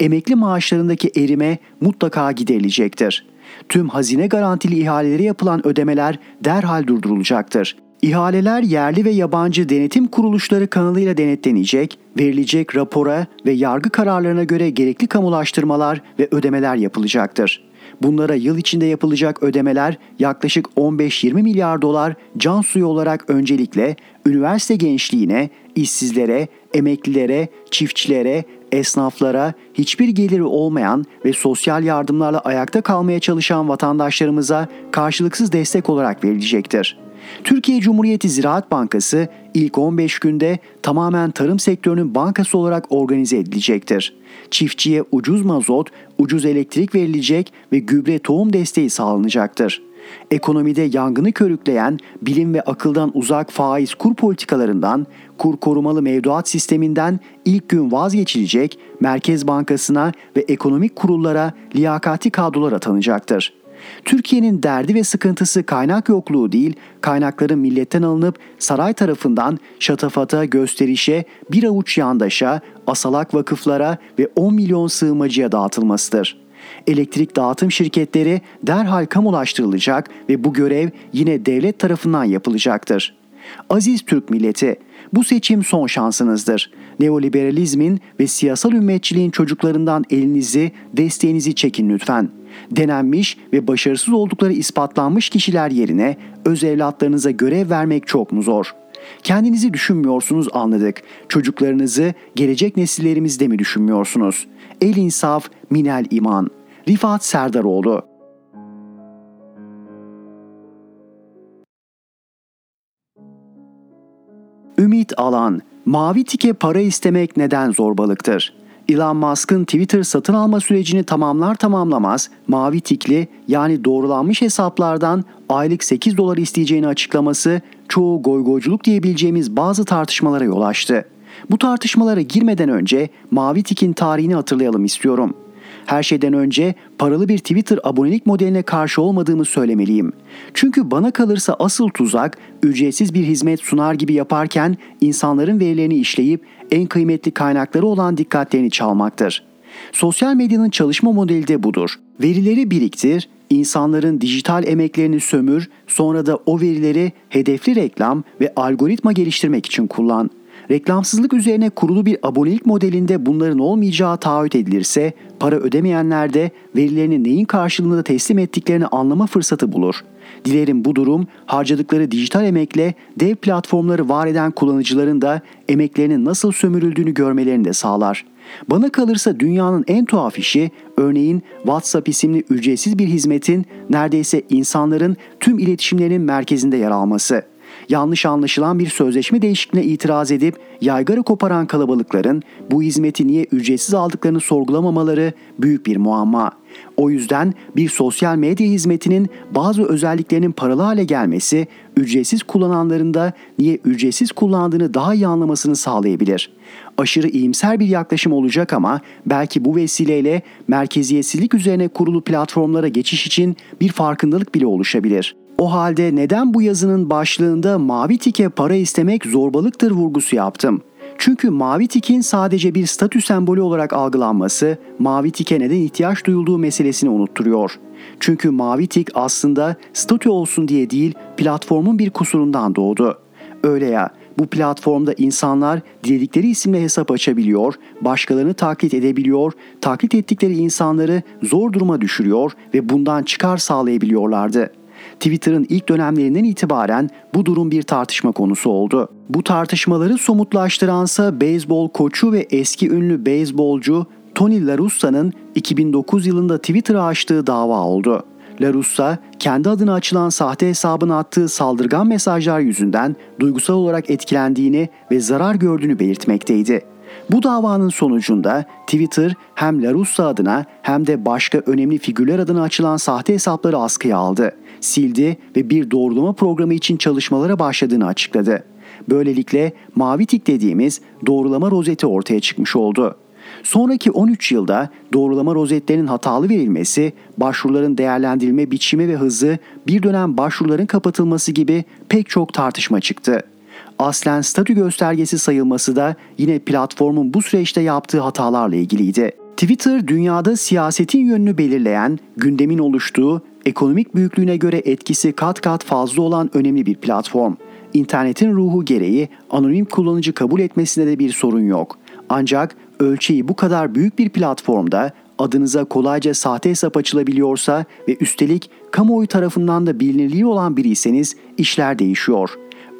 Emekli maaşlarındaki erime mutlaka giderilecektir. Tüm hazine garantili ihalelere yapılan ödemeler derhal durdurulacaktır. İhaleler yerli ve yabancı denetim kuruluşları kanalıyla denetlenecek, verilecek rapora ve yargı kararlarına göre gerekli kamulaştırmalar ve ödemeler yapılacaktır. Bunlara yıl içinde yapılacak ödemeler yaklaşık 15-20 milyar dolar can suyu olarak öncelikle üniversite gençliğine, işsizlere, emeklilere, çiftçilere, esnaflara, hiçbir geliri olmayan ve sosyal yardımlarla ayakta kalmaya çalışan vatandaşlarımıza karşılıksız destek olarak verilecektir. Türkiye Cumhuriyeti Ziraat Bankası ilk 15 günde tamamen tarım sektörünün bankası olarak organize edilecektir. Çiftçiye ucuz mazot, ucuz elektrik verilecek ve gübre tohum desteği sağlanacaktır. Ekonomide yangını körükleyen bilim ve akıldan uzak faiz kur politikalarından, kur korumalı mevduat sisteminden ilk gün vazgeçilecek, Merkez Bankası'na ve ekonomik kurullara liyakati kadrolar atanacaktır. Türkiye'nin derdi ve sıkıntısı kaynak yokluğu değil, kaynakların milletten alınıp saray tarafından şatafata, gösterişe, bir avuç yandaşa, asalak vakıflara ve 10 milyon sığınmacıya dağıtılmasıdır. Elektrik dağıtım şirketleri derhal kamulaştırılacak ve bu görev yine devlet tarafından yapılacaktır. Aziz Türk milleti, bu seçim son şansınızdır. Neoliberalizmin ve siyasal ümmetçiliğin çocuklarından elinizi, desteğinizi çekin lütfen. Denenmiş ve başarısız oldukları ispatlanmış kişiler yerine öz evlatlarınıza görev vermek çok mu zor? Kendinizi düşünmüyorsunuz anladık. Çocuklarınızı gelecek nesillerimizde mi düşünmüyorsunuz? El insaf, minel iman. Rifat Serdaroğlu Ümit Alan, mavi tike para istemek neden zorbalıktır? Elon Musk'ın Twitter satın alma sürecini tamamlar tamamlamaz mavi tikli yani doğrulanmış hesaplardan aylık 8 dolar isteyeceğini açıklaması çoğu goygoyculuk diyebileceğimiz bazı tartışmalara yol açtı. Bu tartışmalara girmeden önce mavi tikin tarihini hatırlayalım istiyorum. Her şeyden önce paralı bir Twitter abonelik modeline karşı olmadığımı söylemeliyim. Çünkü bana kalırsa asıl tuzak ücretsiz bir hizmet sunar gibi yaparken insanların verilerini işleyip en kıymetli kaynakları olan dikkatlerini çalmaktır. Sosyal medyanın çalışma modeli de budur. Verileri biriktir, insanların dijital emeklerini sömür, sonra da o verileri hedefli reklam ve algoritma geliştirmek için kullan. Reklamsızlık üzerine kurulu bir abonelik modelinde bunların olmayacağı taahhüt edilirse, para ödemeyenler de verilerini neyin karşılığında teslim ettiklerini anlama fırsatı bulur. Dilerim bu durum harcadıkları dijital emekle dev platformları var eden kullanıcıların da emeklerinin nasıl sömürüldüğünü görmelerini de sağlar. Bana kalırsa dünyanın en tuhaf işi örneğin WhatsApp isimli ücretsiz bir hizmetin neredeyse insanların tüm iletişimlerinin merkezinde yer alması.'' Yanlış anlaşılan bir sözleşme değişikliğine itiraz edip yaygara koparan kalabalıkların bu hizmeti niye ücretsiz aldıklarını sorgulamamaları büyük bir muamma. O yüzden bir sosyal medya hizmetinin bazı özelliklerinin paralı hale gelmesi ücretsiz kullananların da niye ücretsiz kullandığını daha iyi anlamasını sağlayabilir. Aşırı iyimser bir yaklaşım olacak ama belki bu vesileyle merkeziyetsizlik üzerine kurulu platformlara geçiş için bir farkındalık bile oluşabilir. O halde neden bu yazının başlığında mavi tike para istemek zorbalıktır vurgusu yaptım? Çünkü mavi tikin sadece bir statü sembolü olarak algılanması mavi tike neden ihtiyaç duyulduğu meselesini unutturuyor. Çünkü mavi tik aslında statü olsun diye değil platformun bir kusurundan doğdu. Öyle ya bu platformda insanlar diledikleri isimle hesap açabiliyor, başkalarını taklit edebiliyor, taklit ettikleri insanları zor duruma düşürüyor ve bundan çıkar sağlayabiliyorlardı.'' Twitter'ın ilk dönemlerinden itibaren bu durum bir tartışma konusu oldu. Bu tartışmaları somutlaştıransa beyzbol koçu ve eski ünlü beyzbolcu Tony La Russa'nın 2009 yılında Twitter'a açtığı dava oldu. La Russa, kendi adına açılan sahte hesabına attığı saldırgan mesajlar yüzünden duygusal olarak etkilendiğini ve zarar gördüğünü belirtmekteydi. Bu davanın sonucunda Twitter hem La Russa adına hem de başka önemli figürler adına açılan sahte hesapları askıya aldı sildi ve bir doğrulama programı için çalışmalara başladığını açıkladı. Böylelikle mavi tik dediğimiz doğrulama rozeti ortaya çıkmış oldu. Sonraki 13 yılda doğrulama rozetlerinin hatalı verilmesi, başvuruların değerlendirilme biçimi ve hızı, bir dönem başvuruların kapatılması gibi pek çok tartışma çıktı. Aslen statü göstergesi sayılması da yine platformun bu süreçte yaptığı hatalarla ilgiliydi. Twitter dünyada siyasetin yönünü belirleyen, gündemin oluştuğu ekonomik büyüklüğüne göre etkisi kat kat fazla olan önemli bir platform. İnternetin ruhu gereği anonim kullanıcı kabul etmesinde de bir sorun yok. Ancak ölçeği bu kadar büyük bir platformda adınıza kolayca sahte hesap açılabiliyorsa ve üstelik kamuoyu tarafından da bilinirliği olan biriyseniz işler değişiyor.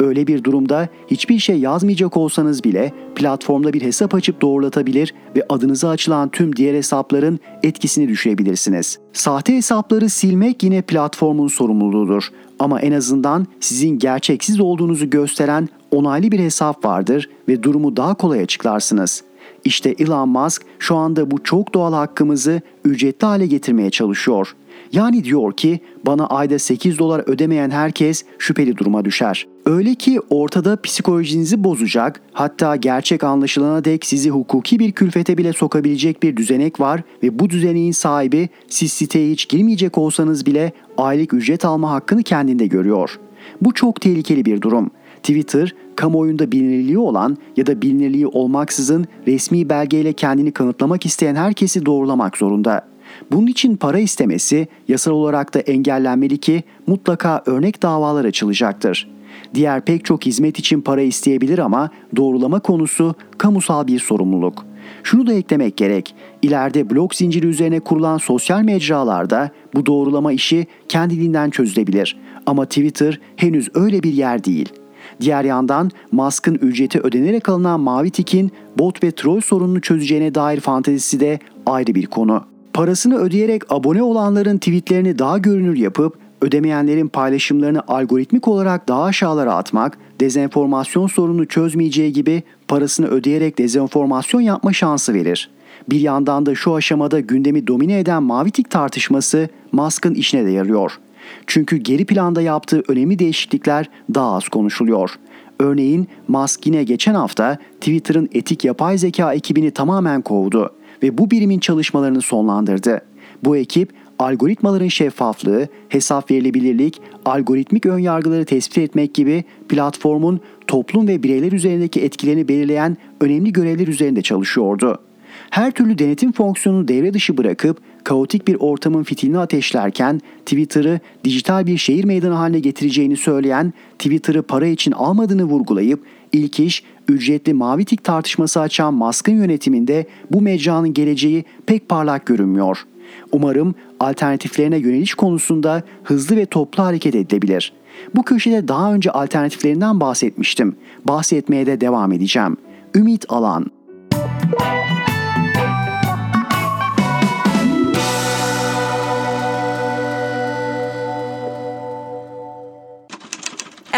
Öyle bir durumda hiçbir şey yazmayacak olsanız bile platformda bir hesap açıp doğrulatabilir ve adınıza açılan tüm diğer hesapların etkisini düşürebilirsiniz. Sahte hesapları silmek yine platformun sorumluluğudur. Ama en azından sizin gerçeksiz olduğunuzu gösteren onaylı bir hesap vardır ve durumu daha kolay açıklarsınız. İşte Elon Musk şu anda bu çok doğal hakkımızı ücretli hale getirmeye çalışıyor. Yani diyor ki bana ayda 8 dolar ödemeyen herkes şüpheli duruma düşer. Öyle ki ortada psikolojinizi bozacak hatta gerçek anlaşılana dek sizi hukuki bir külfete bile sokabilecek bir düzenek var ve bu düzeneğin sahibi siz siteye hiç girmeyecek olsanız bile aylık ücret alma hakkını kendinde görüyor. Bu çok tehlikeli bir durum. Twitter, kamuoyunda bilinirliği olan ya da bilinirliği olmaksızın resmi belgeyle kendini kanıtlamak isteyen herkesi doğrulamak zorunda. Bunun için para istemesi yasal olarak da engellenmeli ki mutlaka örnek davalar açılacaktır. Diğer pek çok hizmet için para isteyebilir ama doğrulama konusu kamusal bir sorumluluk. Şunu da eklemek gerek. İleride blok zinciri üzerine kurulan sosyal mecralarda bu doğrulama işi kendiliğinden çözülebilir. Ama Twitter henüz öyle bir yer değil. Diğer yandan Musk'ın ücreti ödenerek alınan Mavi Tik'in bot ve troll sorununu çözeceğine dair fantezisi de ayrı bir konu. Parasını ödeyerek abone olanların tweetlerini daha görünür yapıp ödemeyenlerin paylaşımlarını algoritmik olarak daha aşağılara atmak, dezenformasyon sorununu çözmeyeceği gibi parasını ödeyerek dezenformasyon yapma şansı verir. Bir yandan da şu aşamada gündemi domine eden mavi tik tartışması Musk'ın işine de yarıyor. Çünkü geri planda yaptığı önemli değişiklikler daha az konuşuluyor. Örneğin Musk yine geçen hafta Twitter'ın etik yapay zeka ekibini tamamen kovdu ve bu birimin çalışmalarını sonlandırdı. Bu ekip algoritmaların şeffaflığı, hesap verilebilirlik, algoritmik önyargıları tespit etmek gibi platformun toplum ve bireyler üzerindeki etkilerini belirleyen önemli görevler üzerinde çalışıyordu. Her türlü denetim fonksiyonunu devre dışı bırakıp kaotik bir ortamın fitilini ateşlerken Twitter'ı dijital bir şehir meydanı haline getireceğini söyleyen, Twitter'ı para için almadığını vurgulayıp ilk iş ücretli mavi tik tartışması açan Musk'ın yönetiminde bu mecranın geleceği pek parlak görünmüyor. Umarım alternatiflerine yöneliş konusunda hızlı ve toplu hareket edilebilir. Bu köşede daha önce alternatiflerinden bahsetmiştim. Bahsetmeye de devam edeceğim. Ümit Alan